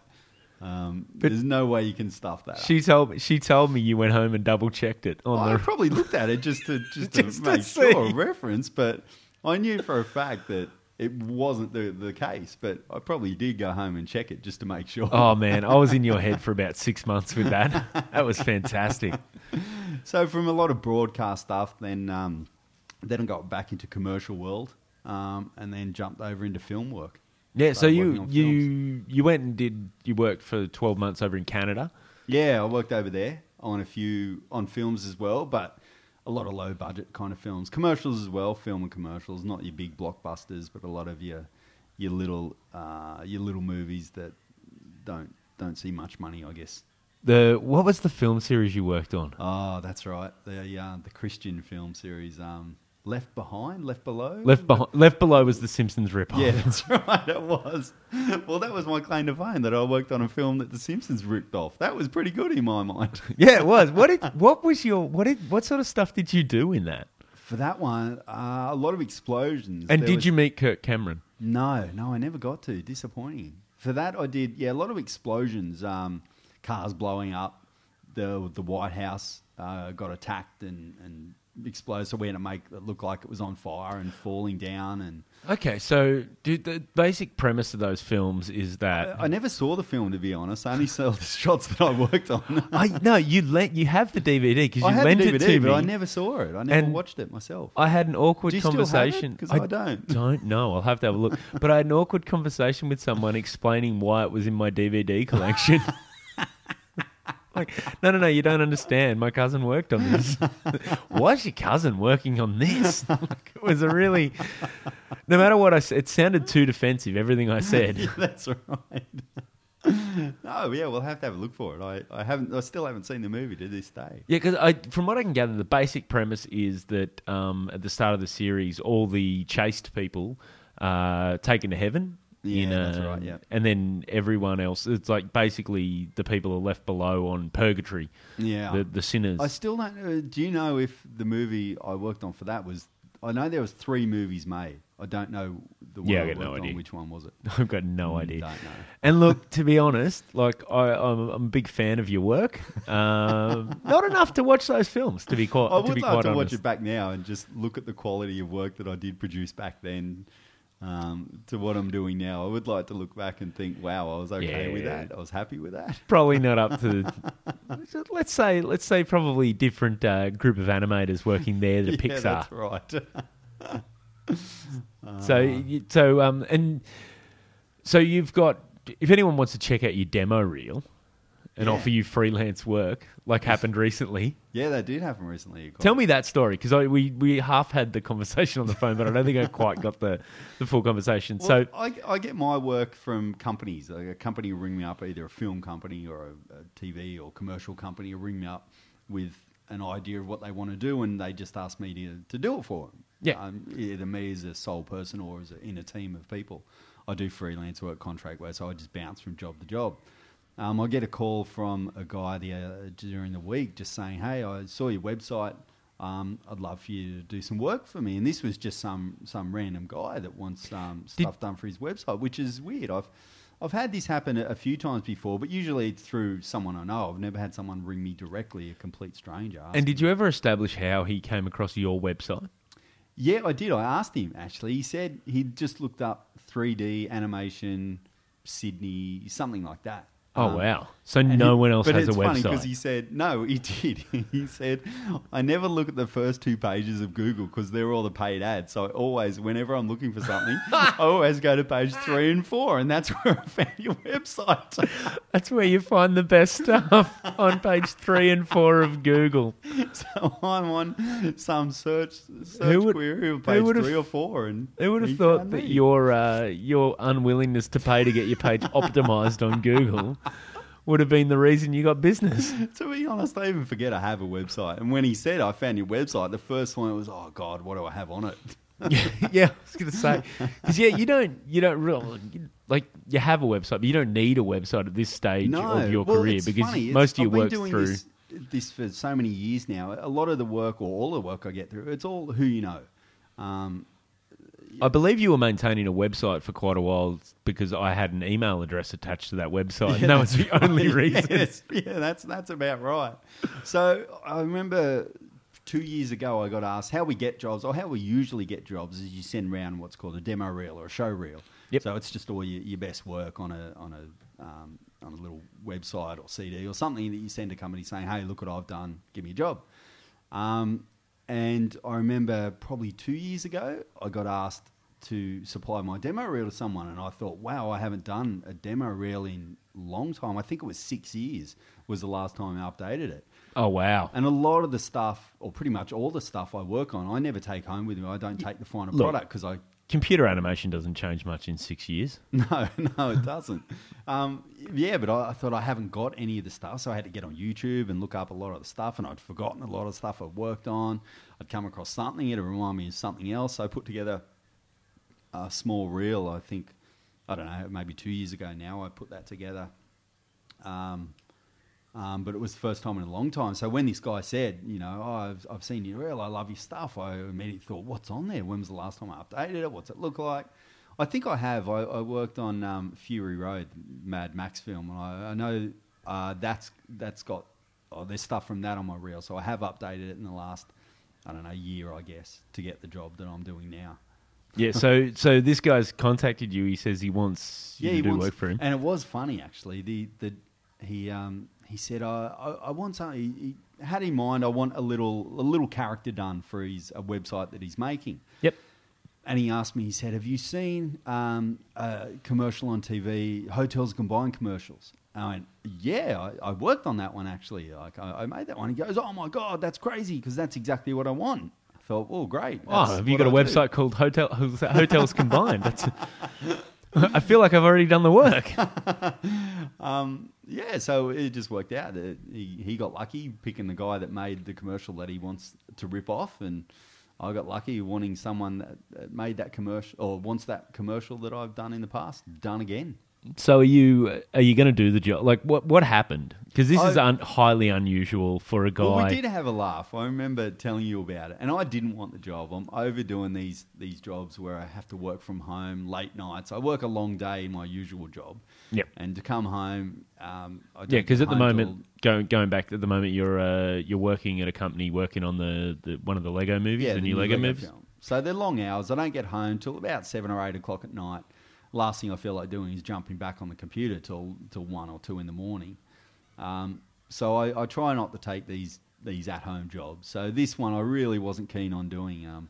Um, there's no way you can stuff that. up. She told me. She told me you went home and double checked it on I the. probably looked at it just to <laughs> just to Just to make sure see. reference, but I knew for a fact that it wasn't the the case. But I probably did go home and check it just to make sure. Oh man, I was in your head for <laughs> about six months with that. <laughs> That was fantastic. So from a lot of broadcast stuff, then um, then I got back into commercial world, um, and then jumped over into film work. Yeah, so Started you on you you went and did you worked for twelve months over in Canada. Yeah, I worked over there on a few on films as well, but a lot of low budget kind of films, commercials as well, film and commercials, not your big blockbusters, but a lot of your your little uh, your little movies that don't don't see much money, I guess. The what was the film series you worked on? Oh, that's right, the uh, the Christian film series, um, Left Behind, Left Below, Left behind, Left below was the Simpsons ripoff. Yeah, that's <laughs> right. It was. Well, that was my claim to fame that I worked on a film that The Simpsons ripped off. That was pretty good in my mind. <laughs> yeah, it was. What did what was your what did what sort of stuff did you do in that? For that one, uh, a lot of explosions. And There did was- you meet Kirk Cameron? No, no, I never got to. Disappointing. for that, I did yeah a lot of explosions, um, cars blowing up. The the White House uh, got attacked and and exploded, so we had to make it look like it was on fire and falling down. And Okay, so dude, the basic premise of those films is that I never saw the film to be honest. I only saw the <laughs> shots that I worked on. I no, you lent you have the DVD because you I had lent the it DVD, to but. I never saw it. I never And watched it myself. I had an awkward Do you still have it? conversation 'Cause I don't. <laughs> Don't know. I'll have to have a look. But I had an awkward conversation with someone explaining why it was in my DVD collection. <laughs> like, no, no, no, you don't understand. My cousin worked on this. <laughs> why is your cousin working on this? <laughs> Like, it was a really. No matter what I said, it sounded too defensive. Everything I said. Yeah, <laughs> that's right. oh yeah, we'll have to have a look for it. I, I haven't. I still haven't seen the movie to this day. Yeah, because I, from what I can gather, the basic premise is that um, at the start of the series, all the chaste people are taken to heaven. Yeah, in, that's uh, right, yeah. and then everyone else, it's like basically the people are left below on purgatory, Yeah, the the sinners. I still don't. know. Do you know if the movie I worked on for that was? I know there was three movies made. I don't know the one Yeah, I got worked no on. Which one was it? <laughs> I've got no Mm, idea. Don't know. And look, to be honest, like I, I'm, I'm a big fan of your work. Um, <laughs> not enough to watch those films, to be quite. I to would be like quite to honest. watch it back now and just look at the quality of work that I did produce back then um, to what I'm doing now. I would like to look back and think, wow, I was okay with that. I was happy with that. probably not up to <laughs> let's say let's say probably different uh, group of animators working there to <laughs> yeah, Pixar. that's right. <laughs> So so um and so you've got if anyone wants to check out your demo reel and Yeah. offer you freelance work like happened recently. yeah, that did happen recently. Tell me that story because we we half had the conversation on the phone, but I don't think I quite got the the full conversation. Well, so I, I get my work from companies. Like a company will ring me up, either a film company or a, a TV or commercial company will ring me up with an idea of what they want to do, and they just ask me to, to do it for them. Yeah. Um, either me as a sole person or as a, in a team of people. I do freelance work, contract work, so I just bounce from job to job. Um, I get a call from a guy the, uh, during the week just saying, "Hey, I saw your website. Um, I'd love for you to do some work for me." And this was just some some random guy that wants um, Did- stuff done for his website, which is weird. I've I've had this happen a, a few times before, but usually it's through someone I know. I've never had someone ring me directly, a complete stranger. and did you ever establish how he came across your website? Yeah, I did. I asked him actually. He said he'd just looked up 3D animation, Sydney, something like that. Oh Um, wow! So no one else but has a it's funny website. because he said no, he <laughs> did. he said I never look at the first two pages of Google because they're all the paid ads. So I always, whenever I'm looking for something, <laughs> I always go to page three and four, and that's <laughs> where I found your website. That's where you find the best stuff on page three and four of Google. so I'm on some search search would- query on who page three or four, and Who would have thought that me. your uh, your unwillingness to pay to get your page optimized on Google <laughs> would have been the reason you got business? <laughs> To be honest, I even forget I have a website. And when he said I found your website, the first one was, oh God, what do I have on it? <laughs> yeah, I was going to say because yeah, you don't you don't really like you have a website, but you don't need a website at this stage of your well, career because funny. It's- most of your work doing through. This, this for so many years now. A lot of the work, or all the work I get through, it's all who you know. Um, I believe you were maintaining a website for quite a while because I had an email address attached to that website. and that was the only <laughs> reason. Yes, yeah, that's that's about right. So I remember two years ago I got asked how we get jobs or how we usually get jobs is you send round what's called a demo reel or a show reel. Yep. So it's just all your, your best work on a on a um, on a little website or CD or something that you send to company saying, "Hey, look what I've done. Give me a job." Um, and I remember probably two years ago, I got asked to supply my demo reel to someone, and I thought, wow, I haven't done a demo reel in a long time. I think it was six years was the last time I updated it. Oh wow! And a lot of the stuff, or pretty much all the stuff I work on, I never take home with me. I don't take the final Look. product because I Computer animation doesn't change much in six years. <laughs> No, no, it doesn't. um, yeah, but I, I thought I haven't got any of the stuff, so I had to get on YouTube and look up a lot of the stuff, and I'd forgotten a lot of stuff I'd worked on. I'd come across something, it'd remind me of something else. So I put together a small reel, I think, I don't know, maybe two years ago now, I put that together. Um, um, but it was the first time in a long time. So when this guy said, you know, oh, I've, I've seen your reel, I love your stuff, I immediately thought, what's on there? When was the last time I updated it? What's it look like? I think I have. I, I worked on um, Fury Road, Mad Max film, and I, I know uh, that's that's got oh, there's stuff from that on my reel. So I have updated it in the last I don't know year, I guess, to get the job that I'm doing now. Yeah, so <laughs> so this guy's contacted you. He says he wants you yeah, to do wants, work for him. and it was funny actually. The the he um he said I I, I want something. He, he had in mind I want a little a little character done for his a website that he's making. Yep. And he asked me, he said, Have you seen um, a commercial on TV, Hotels Combined commercials? And I went, Yeah, I, I worked on that one actually. Like, I, I made that one. He goes, Oh my God, that's crazy because that's exactly what I want. I thought, Oh, great. Oh, have you got a I do." website called Hotel <laughs> Hotels Combined? That's. <laughs> I feel like I've already done the work. <laughs> Um, yeah, so it just worked out. Uh, He, he got lucky picking the guy that made the commercial that he wants to rip off, and I got lucky wanting someone that, that made that commercial or wants that commercial that I've done in the past done again. So are you are you going to do the job? Like what what happened? Because this is un- highly unusual for a guy. Well, we did have a laugh. I remember telling you about it, and I didn't want the job. I'm overdoing these these jobs where I have to work from home late nights. I work a long day in my usual job, Yep. and to come home, um, I don't Yeah, because at the moment, going going back at the moment, you're uh, you're working at a company working on the, the one of the Lego movies, the, new Lego, movies. film. So they're long hours. I don't get home till about seven or eight o'clock at night. Last thing I feel like doing is jumping back on the computer till till one or two in the morning. Um, so I, I try not to take these these at home jobs. So this one I really wasn't keen on doing. Um,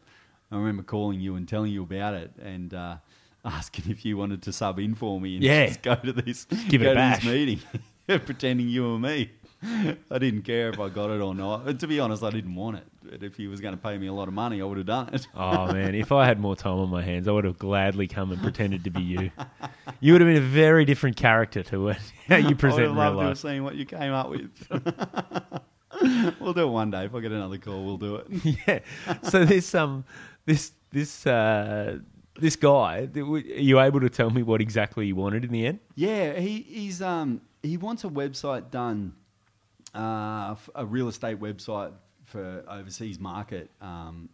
I remember calling you and telling you about it and uh, <laughs> asking if you wanted to sub in for me and Yeah. just go to this Give go a to bash. this meeting, <laughs> pretending you were me. <laughs> I didn't care if I got it or not. And to be honest, I didn't want it. But if he was going to pay me a lot of money, I would have done it. <laughs> Oh man, if I had more time on my hands, I would have gladly come and pretended to be you. <laughs> You would have been a very different character to it, how you I would have loved to have seen what you came up with. we'll do it one day. If I get another call, we'll do it. yeah. So this um this this uh this guy, are you able to tell me what exactly he wanted in the end? Yeah, he, he's um he wants a website done, uh, a real estate website for overseas market. Um,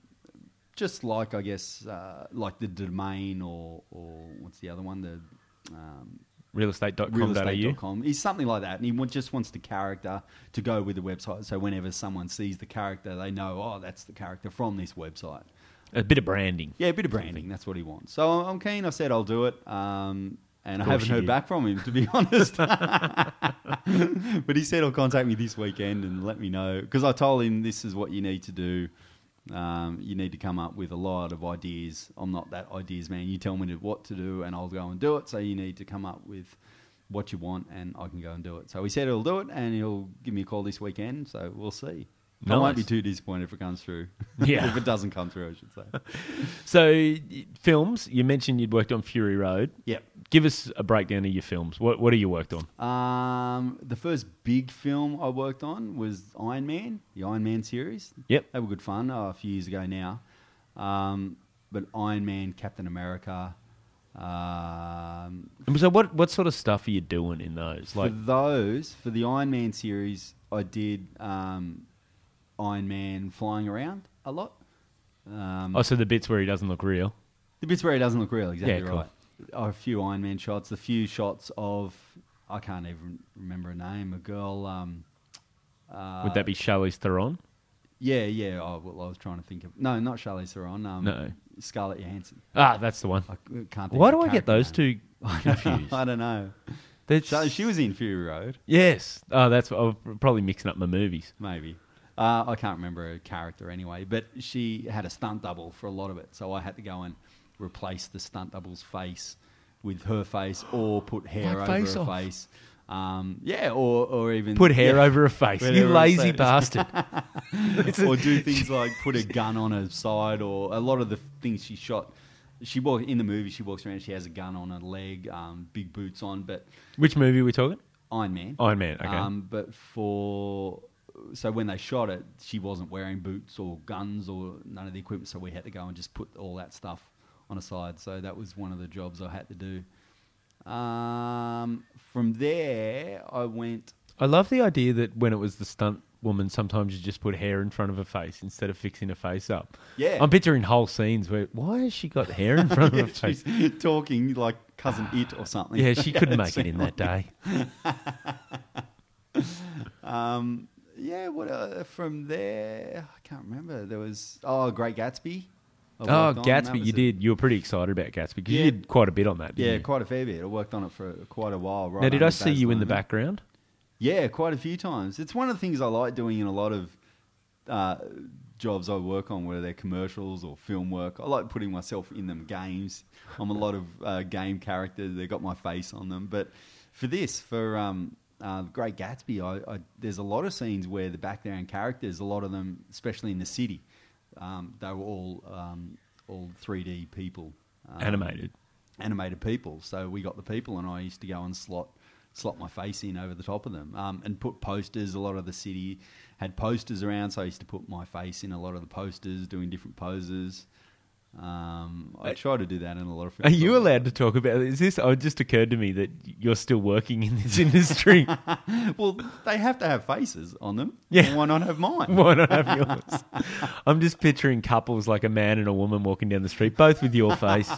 just like I guess uh, like the domain or or what's the other one the um, Realestate.com.au. realestate.com. He's something like that, and he just wants the character to go with the website. So whenever someone sees the character, they know, oh, that's the character from this website. A bit of branding. Yeah, a bit of branding. That's what he wants. So I'm keen. I said I'll do it, um, and I haven't heard did. back from him to be <laughs> honest. <laughs> but he said he'll contact me this weekend and let me know because I told him this is what you need to do. Um, you need to come up with a lot of ideas. I'm not that ideas man. You tell me to- what to do, and I'll go and do it. So you need to come up with what you want, and I can go and do it. So he said he'll do it, and he'll give me a call this weekend. So we'll see. I won't be too disappointed if it comes through. <laughs> Yeah. if it doesn't come through, I should say. So films, you mentioned you'd worked on Fury Road. Yep. Give us a breakdown of your films. What what have you worked on? Um, the first big film I worked on was Iron Man, the Iron Man series. Yep. They were good fun uh, a few years ago now. Um, but Iron Man, Captain America. Um, And So what what sort of stuff are you doing in those? Like for those, for the Iron Man series, I did um, Iron Man flying around a lot. Um, oh, so the bits where he doesn't look real. The bits where he doesn't look real, exactly Yeah, cool. right. A few Iron Man shots, a few shots of I can't even remember her name. A girl. Um, uh, Would that be Charlize Theron? Yeah, yeah. Oh, well, I was trying to think of no, not Charlize Theron. Um, No. Scarlett Johansson. Ah, that's the one. I can't. Think Why do I get those name. two <laughs> confused? I don't know. That's- So she was in Fury Road, yes. Oh, that's I'm probably mixing up my movies. maybe. Uh, I can't remember her character anyway, but she had a stunt double for a lot of it, so I had to go and replace the stunt double's face with her face, or put hair Like over face her off. face. Um, yeah, or or even Put hair yeah. over a face. You lazy bastard. <laughs> <laughs> Or do things like put a gun on her side, or a lot of the things she shot. She walk in the movie. She walks around. She has a gun on her leg, um, big boots on. But Which movie are we talking? Iron Man. Iron Man. Okay. Um, but for so when they shot it, she wasn't wearing boots or guns or none of the equipment. So we had to go and just put all that stuff on a side. So that was one of the jobs I had to do. Um, from there, I went. I love the idea that when it was the stunt woman sometimes you just put hair in front of her face instead of fixing her face up. Yeah. I'm picturing whole scenes where why has she got hair in front of Yeah, her <laughs> face? she's talking like Cousin Itt or something. Yeah, she <laughs> couldn't make it in that day. <laughs> Um, yeah, what uh, from there? I can't remember. There was oh, Great Gatsby. Oh, worked on. That Gatsby, you did. You were pretty excited about Gatsby because Yeah. you did quite a bit on that. Didn't Yeah, you? quite a fair bit. I worked on it for quite a while. Right now, did I see you in the background? Yeah, quite a few times. It's one of the things I like doing in a lot of uh, jobs I work on, whether they're commercials or film work. I like putting myself in them games. I'm a lot of uh, game characters. They got my face on them. But for this, for um, uh, Great Gatsby, I, I, there's a lot of scenes where the background characters, a lot of them, especially in the city, um, they were all um, all 3D people, um, Animated. animated people. So we got the people, and I used to go and slot slot my face in over the top of them, um, and put posters. A lot of the city had posters around, so I used to put my face in a lot of the posters, doing different poses. Um, I try to do that in a lot of. Films. Are you allowed to talk about is this? Oh, it just occurred to me that you're still working in this industry. <laughs> well, they have to have faces on them. Yeah. Why not have mine? <laughs> Why not have yours? I'm just picturing couples like a man and a woman walking down the street, both with your face.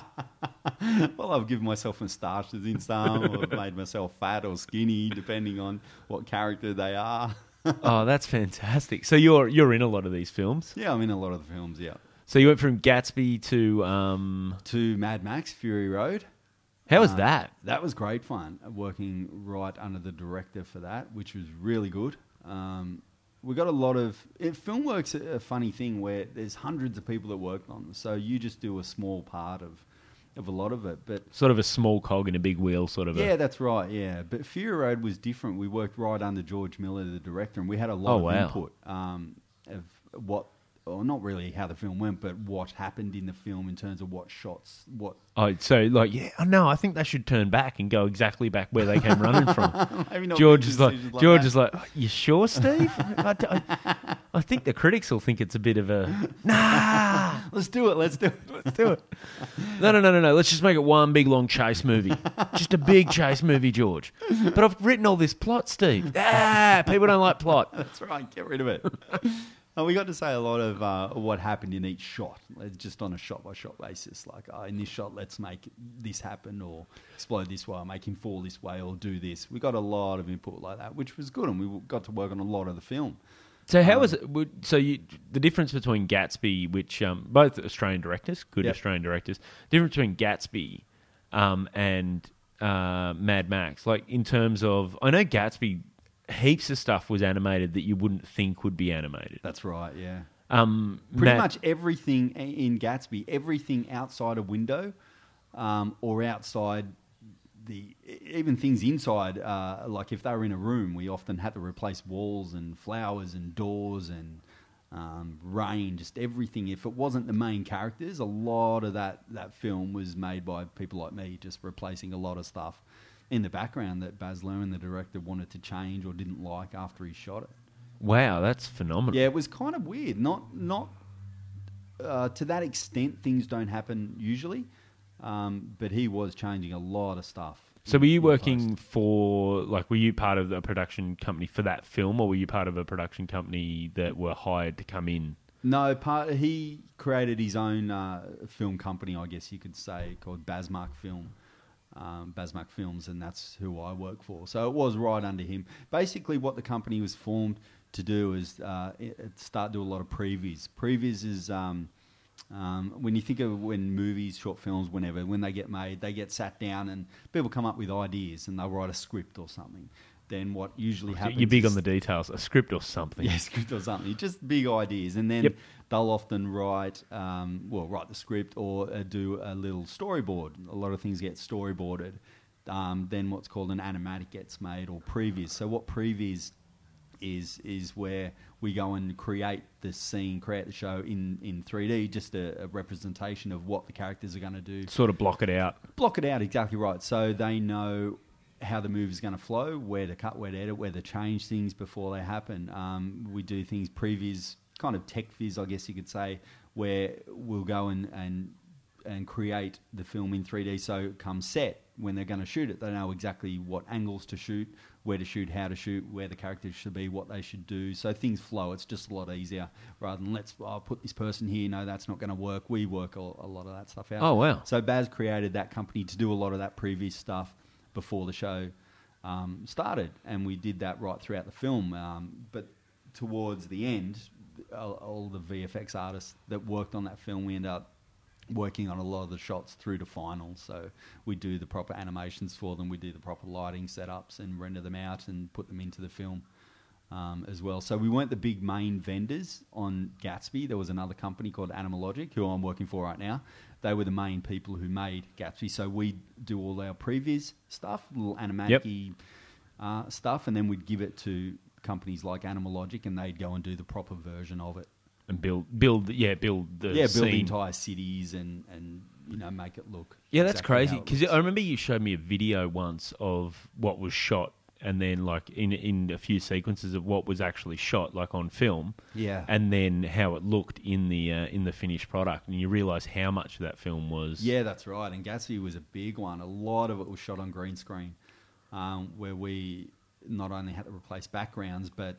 <laughs> well, I've given myself moustaches in some. or I've made myself fat or skinny, depending on what character they are. Oh, that's fantastic. So you're you're in a lot of these films. yeah, I'm in a lot of the films. Yeah. So you went from Gatsby to um, To Mad Max Fury Road. how was Uh, that? That was great fun, working right under the director for that, which was really good. Um, we got a lot of it, film work's a, a funny thing where there's hundreds of people that worked on them, so you just do a small part of of a lot of it. But Sort of a small cog in a big wheel, sort of. yeah, A, that's right. Yeah, but Fury Road was different. We worked right under George Miller, the director, and we had a lot Oh, of wow. input um, of what, or not really how the film went, but what happened in the film in terms of what shots, what <laughs> oh, so like yeah, oh, no, I think they should turn back and go exactly back where they came running from. <laughs> George is like decisions George that. is like, you sure, Steve? <laughs> I, I- I think the critics will think it's a bit of a nah. Let's do it. Let's do it. Let's do it. No, no, no, no, no. Let's just make it one big long chase movie. Just a big chase movie, George. But I've written all this plot, Steve. Ah, people don't like plot. That's right. Get rid of it. And we got to say a lot of uh, what happened in each shot, like, just on a shot by shot basis. Like, oh, in this shot, let's make this happen, or explode this way, or make him fall this way, or do this. We got a lot of input like that, which was good, and we got to work on a lot of the film. So how was it? So you, the difference between Gatsby, which um, both Australian directors, good Yep. Australian directors, difference between Gatsby um, and uh, Mad Max, like in terms of, I know Gatsby, heaps of stuff was animated that you wouldn't think would be animated. That's right. Yeah. Um, Pretty Mad- much everything in Gatsby, everything outside a window, um, or outside the even things inside. Uh, like if they were in a room, we often had to replace walls and flowers and doors and um, rain, just everything. If it wasn't the main characters, a lot of that that film was made by people like me, just replacing a lot of stuff in the background that Baz Luhrmann, the director, wanted to change or didn't like after he shot it. Wow, that's phenomenal. Yeah, it was kind of weird. Not not uh, to that extent. Things don't happen usually, um, but he was changing a lot of stuff. So were you working post. for like were you part of a production company for that film or were you part of a production company that were hired to come in? No, part he created his own uh, film company, I guess you could say, called Bazmark Film. Um, Films, and that's who I work for. So it was right under him. Basically, what the company was formed to do is uh, start do a lot of previews. Previews is um, um, when you think of when movies, short films, whenever when they get made, they get sat down and people come up with ideas and they'll write a script or something. Then what usually happens? You're big on the details, a script or something. yeah, <laughs> script or something. Just big ideas, and then Yep. they'll often write, um, well, write the script or uh, do a little storyboard. A lot of things get storyboarded. Um, then what's called an animatic gets made or previs. So what previs is is where we go and create the scene, create the show in in 3D, just a, a representation of what the characters are going to do Sort of block it out. block it out exactly right so they know how the movie is going to flow where to cut where to edit where to change things before they happen um, we do things previs kind of tech viz i guess you could say where we'll go and, and and create the film in 3D. So come set when they're going to shoot it, they know exactly what angles to shoot, where to shoot, how to shoot, where the characters should be, what they should do. So things flow. It's just a lot easier rather than let's oh, put this person here. No, that's not going to work. We work a, a lot of that stuff out. Oh, wow. So Baz created that company to do a lot of that previs stuff before the show um, started, and we did that right throughout the film. Um, but towards the end, all, all the VFX artists that worked on that film, we end up working on a lot of the shots through to final. So we do the proper animations for them, we do the proper lighting setups and render them out and put them into the film. Um, as well, so we weren't the big main vendors on Gatsby. There was another company called Animal Logic, who I'm working for right now. They were the main people who made Gatsby. So we'd do all our previs stuff, little animatic uh, stuff, and then we'd give it to companies like Animal Logic, and they'd go and do the proper version of it. and build build yeah build the yeah, build scene. entire cities and and you know make it look. Yeah, that's crazy because. I remember you showed me a video once of what was shot, and then like in in a few sequences of what was actually shot, like on film, yeah, and then how it looked in the uh, in the finished product, and you realise how much of that film was. Yeah, that's right. And Gatsby was a big one. A lot of it was shot on green screen, um, where we not only had to replace backgrounds, but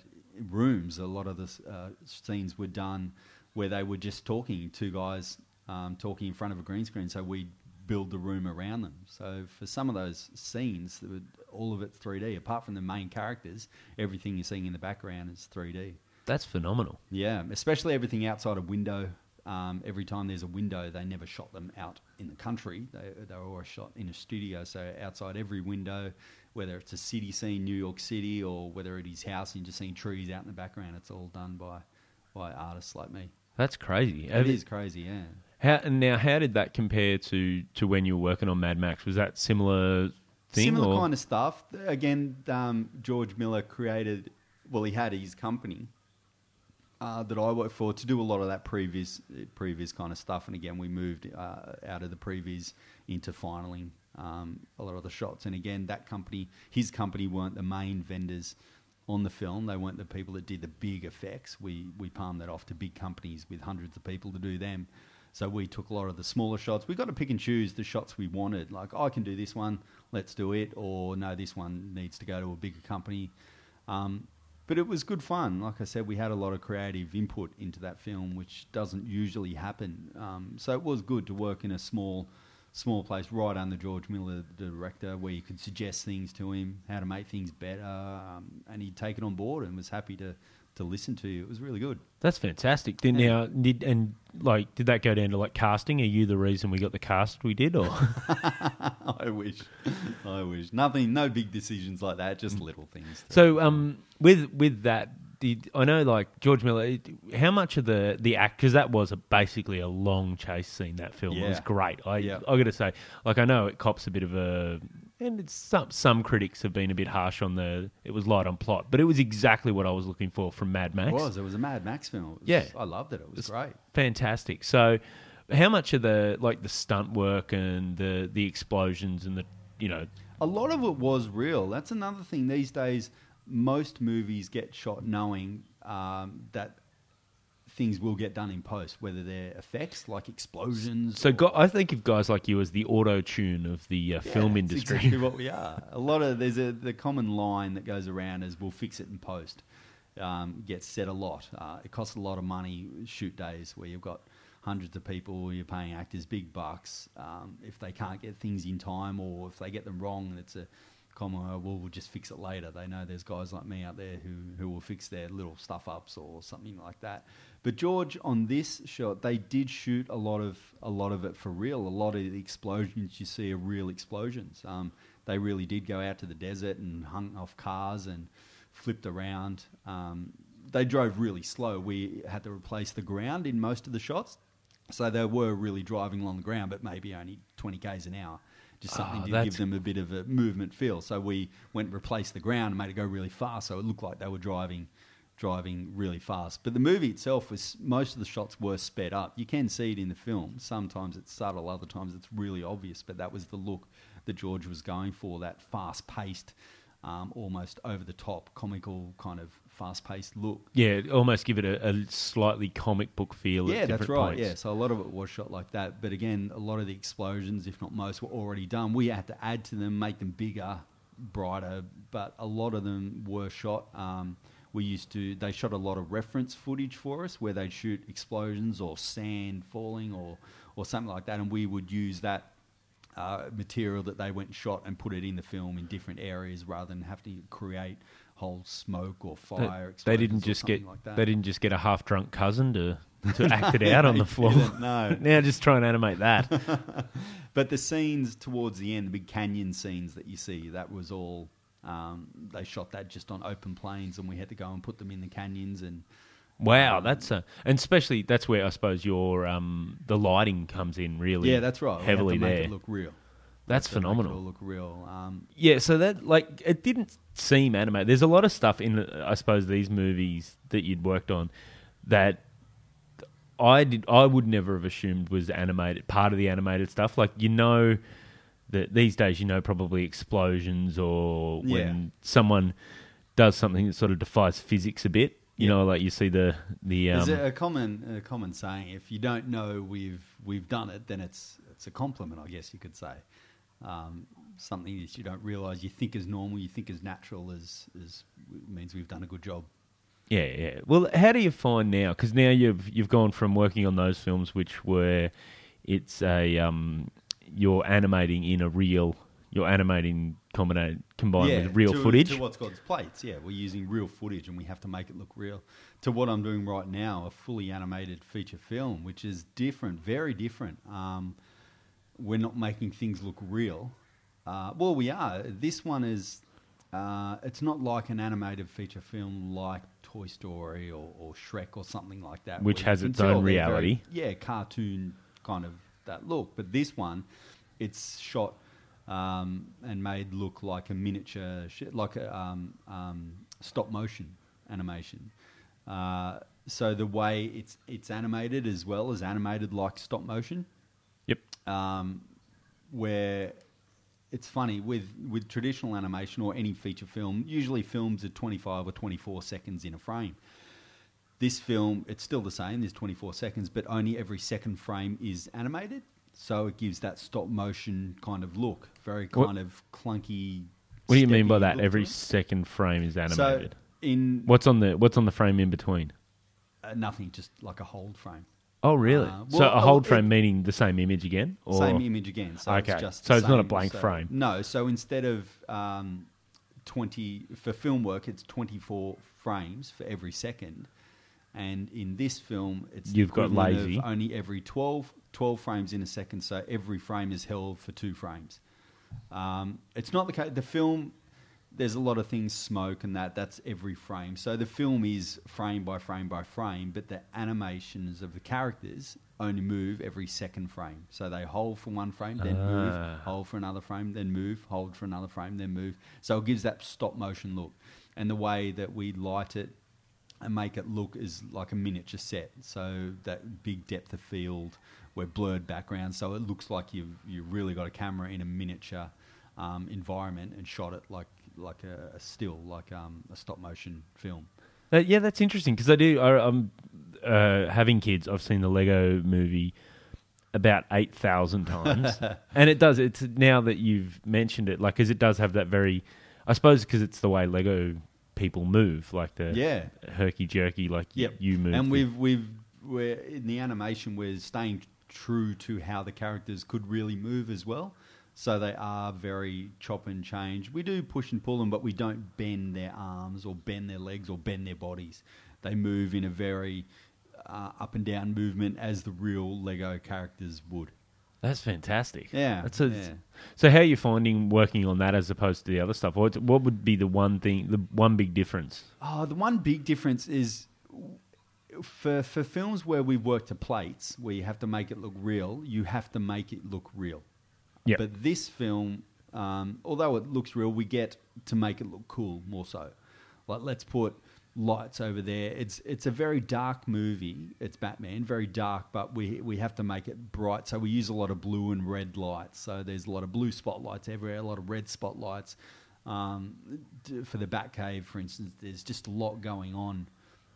rooms. A lot of the uh, scenes were done where they were just talking, two guys um, talking in front of a green screen. So we build the room around them. So for some of those scenes, were- all of it's 3D. Apart from the main characters, everything you're seeing in the background is 3D. that's phenomenal. Yeah, especially everything outside a window. Um, every time there's a window, they never shot them out in the country. They, they were always shot in a studio. So outside every window, whether it's a city scene, New York City, or whether it is house and you're just seeing trees out in the background, it's all done by by artists like me. That's crazy. It is crazy, yeah. How and now how did that compare to to when you were working on Mad Max? Was that similar thing? Similar or? kind of stuff. Again, um, George Miller created. Well, he had his company uh, that I worked for to do a lot of that previs previs kind of stuff. And again, we moved uh, out of the previs into finaling um, a lot of the shots. And again, that company, his company, weren't the main vendors on the film. They weren't the people that did the big effects. We we palmed that off to big companies with hundreds of people to do them. So we took a lot of the smaller shots. We got to pick and choose the shots we wanted. Like I can do this one, let's do it. Or no, this one needs to go to a bigger company. Um, but it was good fun. Like I said, we had a lot of creative input into that film, which doesn't usually happen. Um, so it was good to work in a small, small place right under George Miller, the director, where you could suggest things to him, how to make things better, um, and he'd take it on board and was happy to to listen to you. It was really good. That's fantastic. Did Yeah. now did and like did that go down to like casting? Are you the reason we got the cast we did, or <laughs> I wish, I wish. Nothing, no big decisions like that. Just Mm. little things. so? Um, with with that, did I know like George Miller? How much of the the act because that was a, basically a long chase scene. That film it was great. I Yeah. I got to say, like I know it cops a bit of a. And it's some some critics have been a bit harsh on the it was light on plot, but it was exactly what I was looking for from Mad Max. It was. It was a Mad Max film. Was- Yeah. I loved it. It was It's great. fantastic. So, how much of the like the stunt work and the the explosions and the you know A lot of it was real. That's another thing. These days, most movies get shot knowing um, that things will get done in post, whether they're effects like explosions. so go, I think of guys like you as the auto tune of the uh, Yeah, film industry. exactly <laughs> what we are. A lot of there's a the common line that goes around is we'll fix it in post. Um, gets said a lot. Uh, it costs a lot of money shoot days where you've got hundreds of people, you're paying actors big bucks. Um, if they can't get things in time or if they get them wrong, it's a common. "Oh, Well, we'll just fix it later. They know there's guys like me out there who who will fix their little stuff ups or something like that. But George, on this shot, they did shoot a lot of a lot of it for real. A lot of the explosions you see are real explosions. Um, they really did go out to the desert and hung off cars and flipped around. Um, they drove really slow. We had to replace the ground in most of the shots, so they were really driving along the ground, but maybe only 20 k's an hour. Just something Ah, to give them a bit of a movement feel. So we went and replaced the ground and made it go really fast, so it looked like they were driving driving really fast. But the movie itself was most of the shots were sped up. You can see it in the film. Sometimes it's subtle, other times it's really obvious. But that was the look that George was going for. That fast paced, um, almost over the top, comical kind of fast-paced look. Yeah, almost give it a, a slightly comic book feel. Yeah, at that's right. Points. Yeah, so a lot of it was shot like that. But again, a lot of the explosions, if not most, were already done. We had to add to them, make them bigger, brighter. But a lot of them were shot. Um, we used to. They shot a lot of reference footage for us, where they'd shoot explosions or sand falling or or something like that, and we would use that. Uh, material that they went and shot and put it in the film in different areas rather than have to create whole smoke or They- fire. they didn't or just get like that. they didn't just get a half drunk cousin to <laughs> to act it out on the floor. no. <laughs> now just try and animate that. <laughs> But the scenes towards the end, the big canyon scenes that you see, that was all. Um, they shot that just on open plains, and we had to go and put them in the canyons. And Wow, Um, that's a, and especially that's where I suppose your um the lighting comes in really. yeah, that's right. Heavily we had to make there. it look real. that's To make it phenomenal. look real. Um, Yeah, so that like it didn't seem animated. There's a lot of stuff in I suppose these movies that you'd worked on that I did I would never have assumed was animated part of the animated stuff. Like you know that these days you know probably explosions or when Yeah. someone does something that sort of defies physics a bit. You Yeah. know, like you see the the um, There's a, a common a common saying: if you don't know we've we've done it, then it's it's a compliment, I guess you could say. Um, something that you don't realise you think is normal, you think is natural, is is means we've done a good job. Yeah, yeah. Well, how do you find now? Because now you've you've gone from working on those films, which were it's a um, you're animating in a real, you're animating combined combined with real to, footage. To what's called plates, yeah. We're using real footage and we have to make it look real. To what I'm doing right now, a fully animated feature film, which is different, very different. Um, we're not making things look real. Uh, well, we are. This one is. Uh, it's not like an animated feature film like Toy Story or, or Shrek or something like that, Which has its own they're very- reality. yeah, cartoon kind of that look. But this one, it's shot um, and made look like a miniature, sh- like a um, um, stop motion animation. Uh, so the way it's it's animated as well as animated like stop motion, Yep. um, where it's funny with with traditional animation or any feature film. Usually, films are twenty five or twenty four seconds in a frame. This film, it's still the same. There's 24 seconds, but only every second frame is animated, so it gives that stop motion kind of look, very What- kind of clunky. What do you mean by that? Every second frame is animated. So in what's on the What's on the frame in between? uh, nothing, just like a hold frame. Oh, really? Uh, so a hold oh, frame it- meaning the same image again, or Same image again. So Okay. it's just So it's not a blank So- frame. No. So instead of um, twenty for film work, it's twenty four frames for every second, and in this film, it's You've got lazy. only every 12, 12 frames in a second. So every frame is held for two frames. Um, it's not the case. The film. There's a lot of things, smoke and that. That's every frame. So the film is frame by frame by frame, but the animations of the characters only move every second frame. So they hold for one frame, then Ah. move, hold for another frame, then move, hold for another frame, then move. So it gives that stop motion look. And the way that we light it and make it look as like a miniature set. So that big depth of field, where blurred background, so it looks like you've you really got a camera in a miniature um, environment and shot it like like a, a still, like um, a stop motion film. Uh, yeah, that's interesting because I do. I, I'm uh, having kids. I've seen the Lego Movie about eight thousand <laughs> times, and it does. It's now that you've mentioned it, like, because it does have that very. I suppose because it's the way Lego people move, like the Yeah. herky jerky, like Yep. you move. And we've we've we're in the animation we're staying true to how the characters could really move as well. So they are very chop and change. We do push and pull them, but we don't bend their arms or bend their legs or bend their bodies. They move in a very uh, up and down movement as the real Lego characters would. That's fantastic. Yeah, That's a, yeah. So how are you finding working on that as opposed to the other stuff? What what would be the one thing, the one big difference? Oh, the one big difference is for for films where we work to plates, where you have to make it look real, you have to make it look real. Yep. But this film, um, although it looks real, we get to make it look cool more so. Like let's put lights over there. It's it's a very dark movie. It's Batman, very dark, but we we have to make it bright. So we use a lot of blue and red lights. So there's a lot of blue spotlights everywhere, a lot of red spotlights. Um, for the Batcave, for instance, there's just a lot going on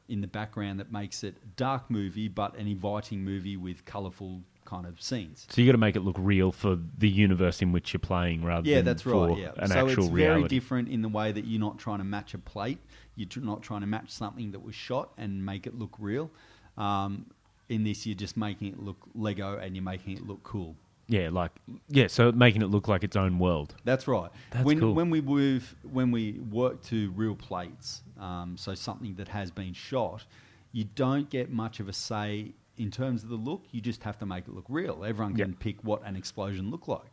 in the background that makes it a dark movie, but an inviting movie with colourful kind of scenes. So you got to make it look real for the universe in which you're playing, rather Yeah, than that's right. Yeah, an so actual it's very different in the way that you're not trying to match a plate. You're not trying to match something that was shot and make it look real. Um, in this, you're just making it look Lego and you're making it look cool. Yeah, like yeah, so making it look like its own world. That's right. That's when cool. when we move when we work to real plates, um, so something that has been shot, you don't get much of a say in terms of the look. You just have to make it look real. Everyone can Yep. pick what an explosion looked like.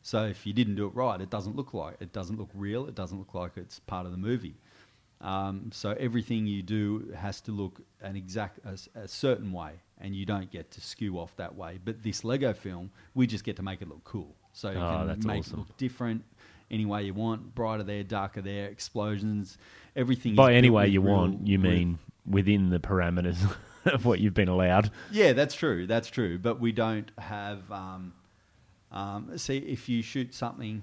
So if you didn't do it right, it doesn't look like it doesn't look real. It doesn't look like it's part of the movie. Um, so everything you do has to look an exact a, a certain way, and you don't get to skew off that way. But this Lego film, we just get to make it look cool. So you Oh, can that's make awesome. it look different any way you want. Brighter there, darker there, explosions, everything. By any way you real- want, you mean within the parameters <laughs> of what you've been allowed. Yeah, that's true. That's true. But we don't have. Um, um, see, if you shoot something,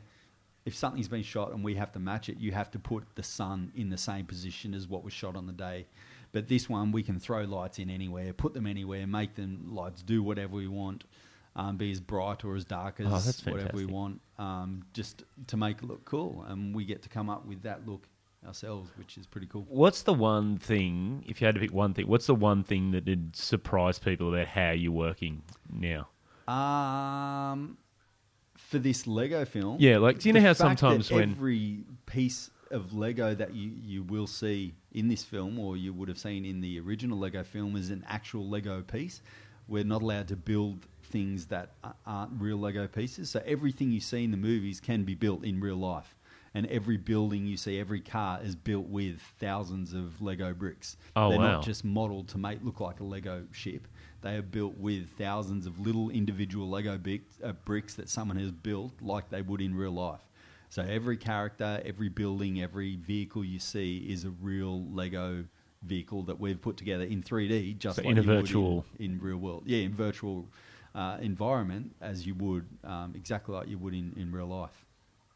if something's been shot and we have to match it, you have to put the sun in the same position as what was shot on the day. But this one, we can throw lights in anywhere, put them anywhere, make them lights do whatever we want, um, be as bright or as dark as Oh, whatever we want, um, just to make it look cool. And we get to come up with that look ourselves, which is pretty cool. What's the one thing, if you had to pick one thing, what's the one thing that did surprise people about how you're working now? Um, for this Lego film, Yeah, like, do you know how sometimes when- every piece of Lego that you, you will see in this film, or you would have seen in the original Lego film, is an actual Lego piece. We're not allowed to build things that aren't real Lego pieces. So everything you see in the movies can be built in real life. And every building you see, every car is built with thousands of Lego bricks. Oh, They're wow. not just modelled to make look like a Lego ship. They are built with thousands of little individual Lego bricks, uh, bricks that someone has built like they would in real life. So every character, every building, every vehicle you see is a real Lego vehicle that we've put together in 3D, just So like in a virtual- in, real world. Yeah, in virtual uh, environment, as you would um, exactly like you would in, in real life.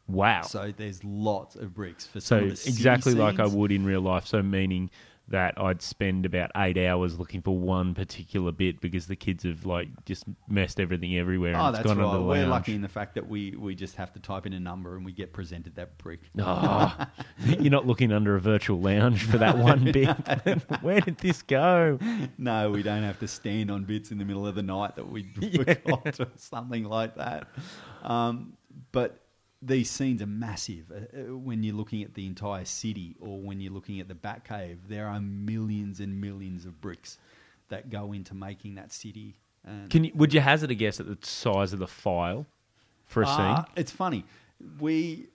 Wow. So there's lots of bricks for So some of the city exactly like I would in real life. So meaning that I'd spend about eight hours looking for one particular bit because the kids have like just messed everything everywhere. Oh, and it's that's gone right. under the We're lounge. lucky in the fact that we, we just have to type in a number and we get presented that brick. Oh, <laughs> you're not looking under a virtual lounge for that <laughs> one bit. <laughs> Where did this go? No, we don't have to stand on bits in the middle of the night that we Yeah. forgot or something like that. Um, but these scenes are massive. Uh, uh, When you're looking at the entire city or when you're looking at the Batcave, there are millions and millions of bricks that go into making that city. Can you, would you hazard a guess at the size of the file for a Uh, scene? It's funny. We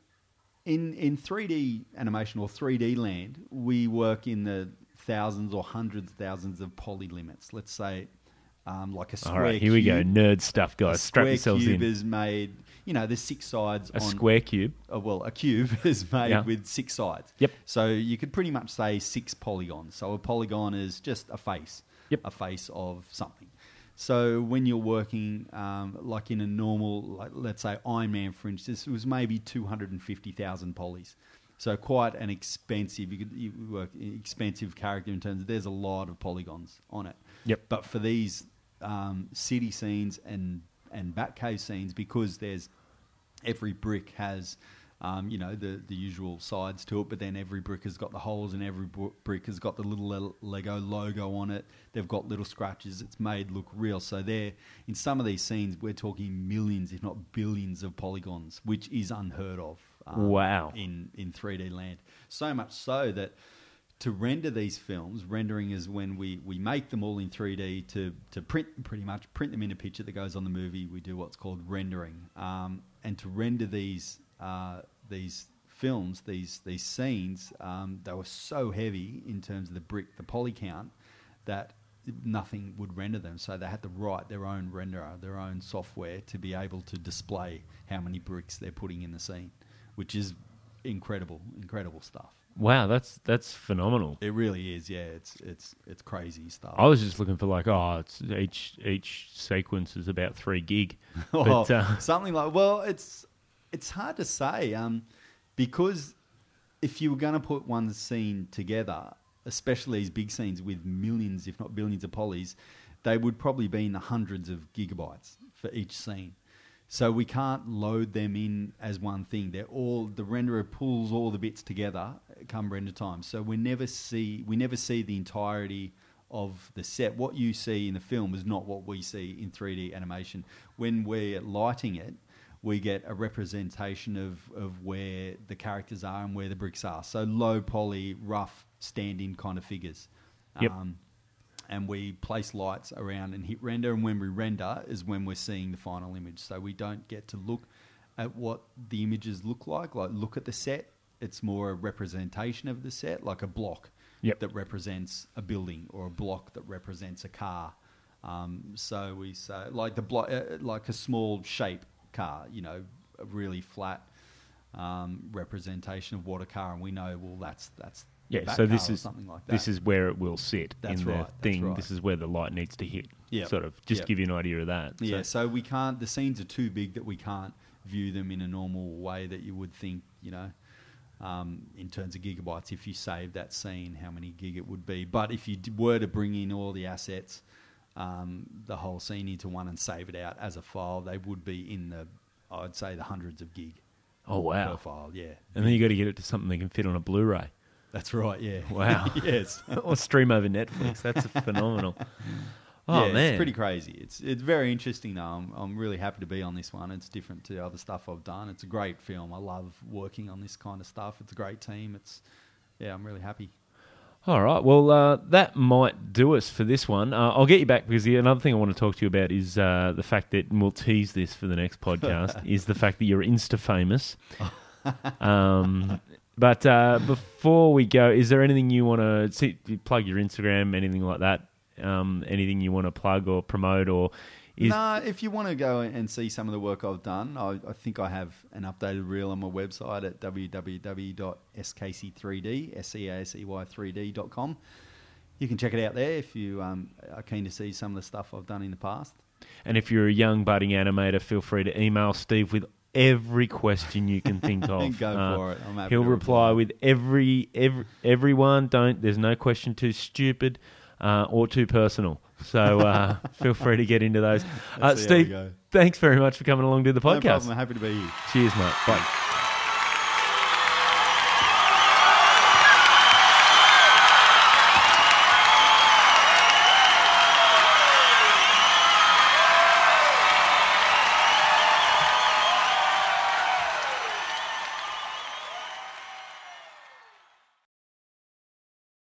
in in 3D animation or 3D land, we work in the thousands or hundreds of thousands of poly limits. Let's say um, like a square. All right, here we go. Nerd stuff, guys. Strap yourselves cube in. is made. You know, there's six sides. A on, square cube. uh, well, a cube <laughs> is made Yeah. with six sides. Yep. So you could pretty much say six polygons. So a polygon is just a face. Yep. A face of something. So when you're working, um, like in a normal, like let's say Iron Man, for instance, it was maybe two hundred and fifty thousand polys. So quite an expensive, you could you work expensive character in terms of there's a lot of polygons on it. Yep. But for these um, city scenes and and Batcave scenes, because there's every brick has um, you know the the usual sides to it, but then every brick has got the holes, and every brick has got the little Lego logo on it. They've got little scratches. It's made look real. So there, in some of these scenes, we're talking millions, if not billions, of polygons, which is unheard of. um, Wow. In in 3D land, so much so that to render these films, rendering is when we, we make them all in 3D to, to print pretty much print them in a picture that goes on the movie. We do what's called rendering, um, and to render these uh, these films, these these scenes, um, they were so heavy in terms of the brick, the poly count, that nothing would render them. So they had to write their own renderer, their own software to be able to display how many bricks they're putting in the scene, which is incredible, incredible stuff. Wow, that's that's phenomenal. It really is, yeah. It's it's it's crazy stuff. I was just looking for like, oh, it's each each sequence is about three gig, <laughs> Oh, uh, something like well, it's it's hard to say um, because if you were going to put one scene together, especially these big scenes with millions, if not billions, of polys, they would probably be in the hundreds of gigabytes for each scene. So we can't load them in as one thing. They're all the renderer pulls all the bits together come render time. So we never see we never see the entirety of the set. What you see in the film is not what we see in 3D animation. When we're lighting it, we get a representation of, of where the characters are and where the bricks are. So low poly, rough, stand-in kind of figures. Yep. Um, and we place lights around and hit render. And when we render is when we're seeing the final image. So we don't get to look at what the images look like, like look at the set. It's more a representation of the set, like a block Yep. that represents a building or a block that represents a car. Um, so we say like the block, uh, like a small shape car, you know, a really flat um, representation of what a car, and we know well that's that's the Yeah, so this is something like that. this is where it will sit That's in the right, thing. right. This is where the light needs to hit. Yep, Sort of just yep. give you an idea of that. Yeah, so we can't. The scenes are too big that we can't view them in a normal way that you would think. You know, um, in terms of gigabytes, if you save that scene, how many gig it would be. But if you d- were to bring in all the assets, um, the whole scene into one and save it out as a file, they would be in the, I'd say, the hundreds of gig Oh per wow! file. Yeah, And then you got to get it to something that can fit on a Blu-ray that's right. Yeah. Wow. <laughs> yes. <laughs> or stream over Netflix. That's phenomenal. Oh yeah, man, it's pretty crazy. It's it's very interesting though. I'm, I'm really happy to be on this one. It's different to other stuff I've done. It's a great film. I love working on this kind of stuff. It's a great team. It's yeah, I'm really happy. All right. Well, uh, that might do us for this one. Uh, I'll get you back because the, another thing I want to talk to you about is uh, the fact that and we'll tease this for the next podcast <laughs> is the fact that you're Insta famous. um, but uh, before we go, is there anything you want to see, plug your Instagram, anything like that? Um, anything you want to plug or promote or is no, if you want to go and see some of the work I've done, I, I think I have an updated reel on my website at www.scasey3d, S-C-A-S-E-Y 3D.com. You can check it out there if you um, are keen to see some of the stuff I've done in the past. And if you're a young budding animator, feel free to email Steve with every question you can think <laughs> of. Go Uh, for it. I'm happy He'll reply with every every everyone. Don't there's no question too stupid uh, or too personal. So uh, <laughs> feel free to get into those. Uh, Let's see how we Steve, thanks very much for coming along to the No podcast. problem. I'm happy to be here. Cheers, mate. Bye.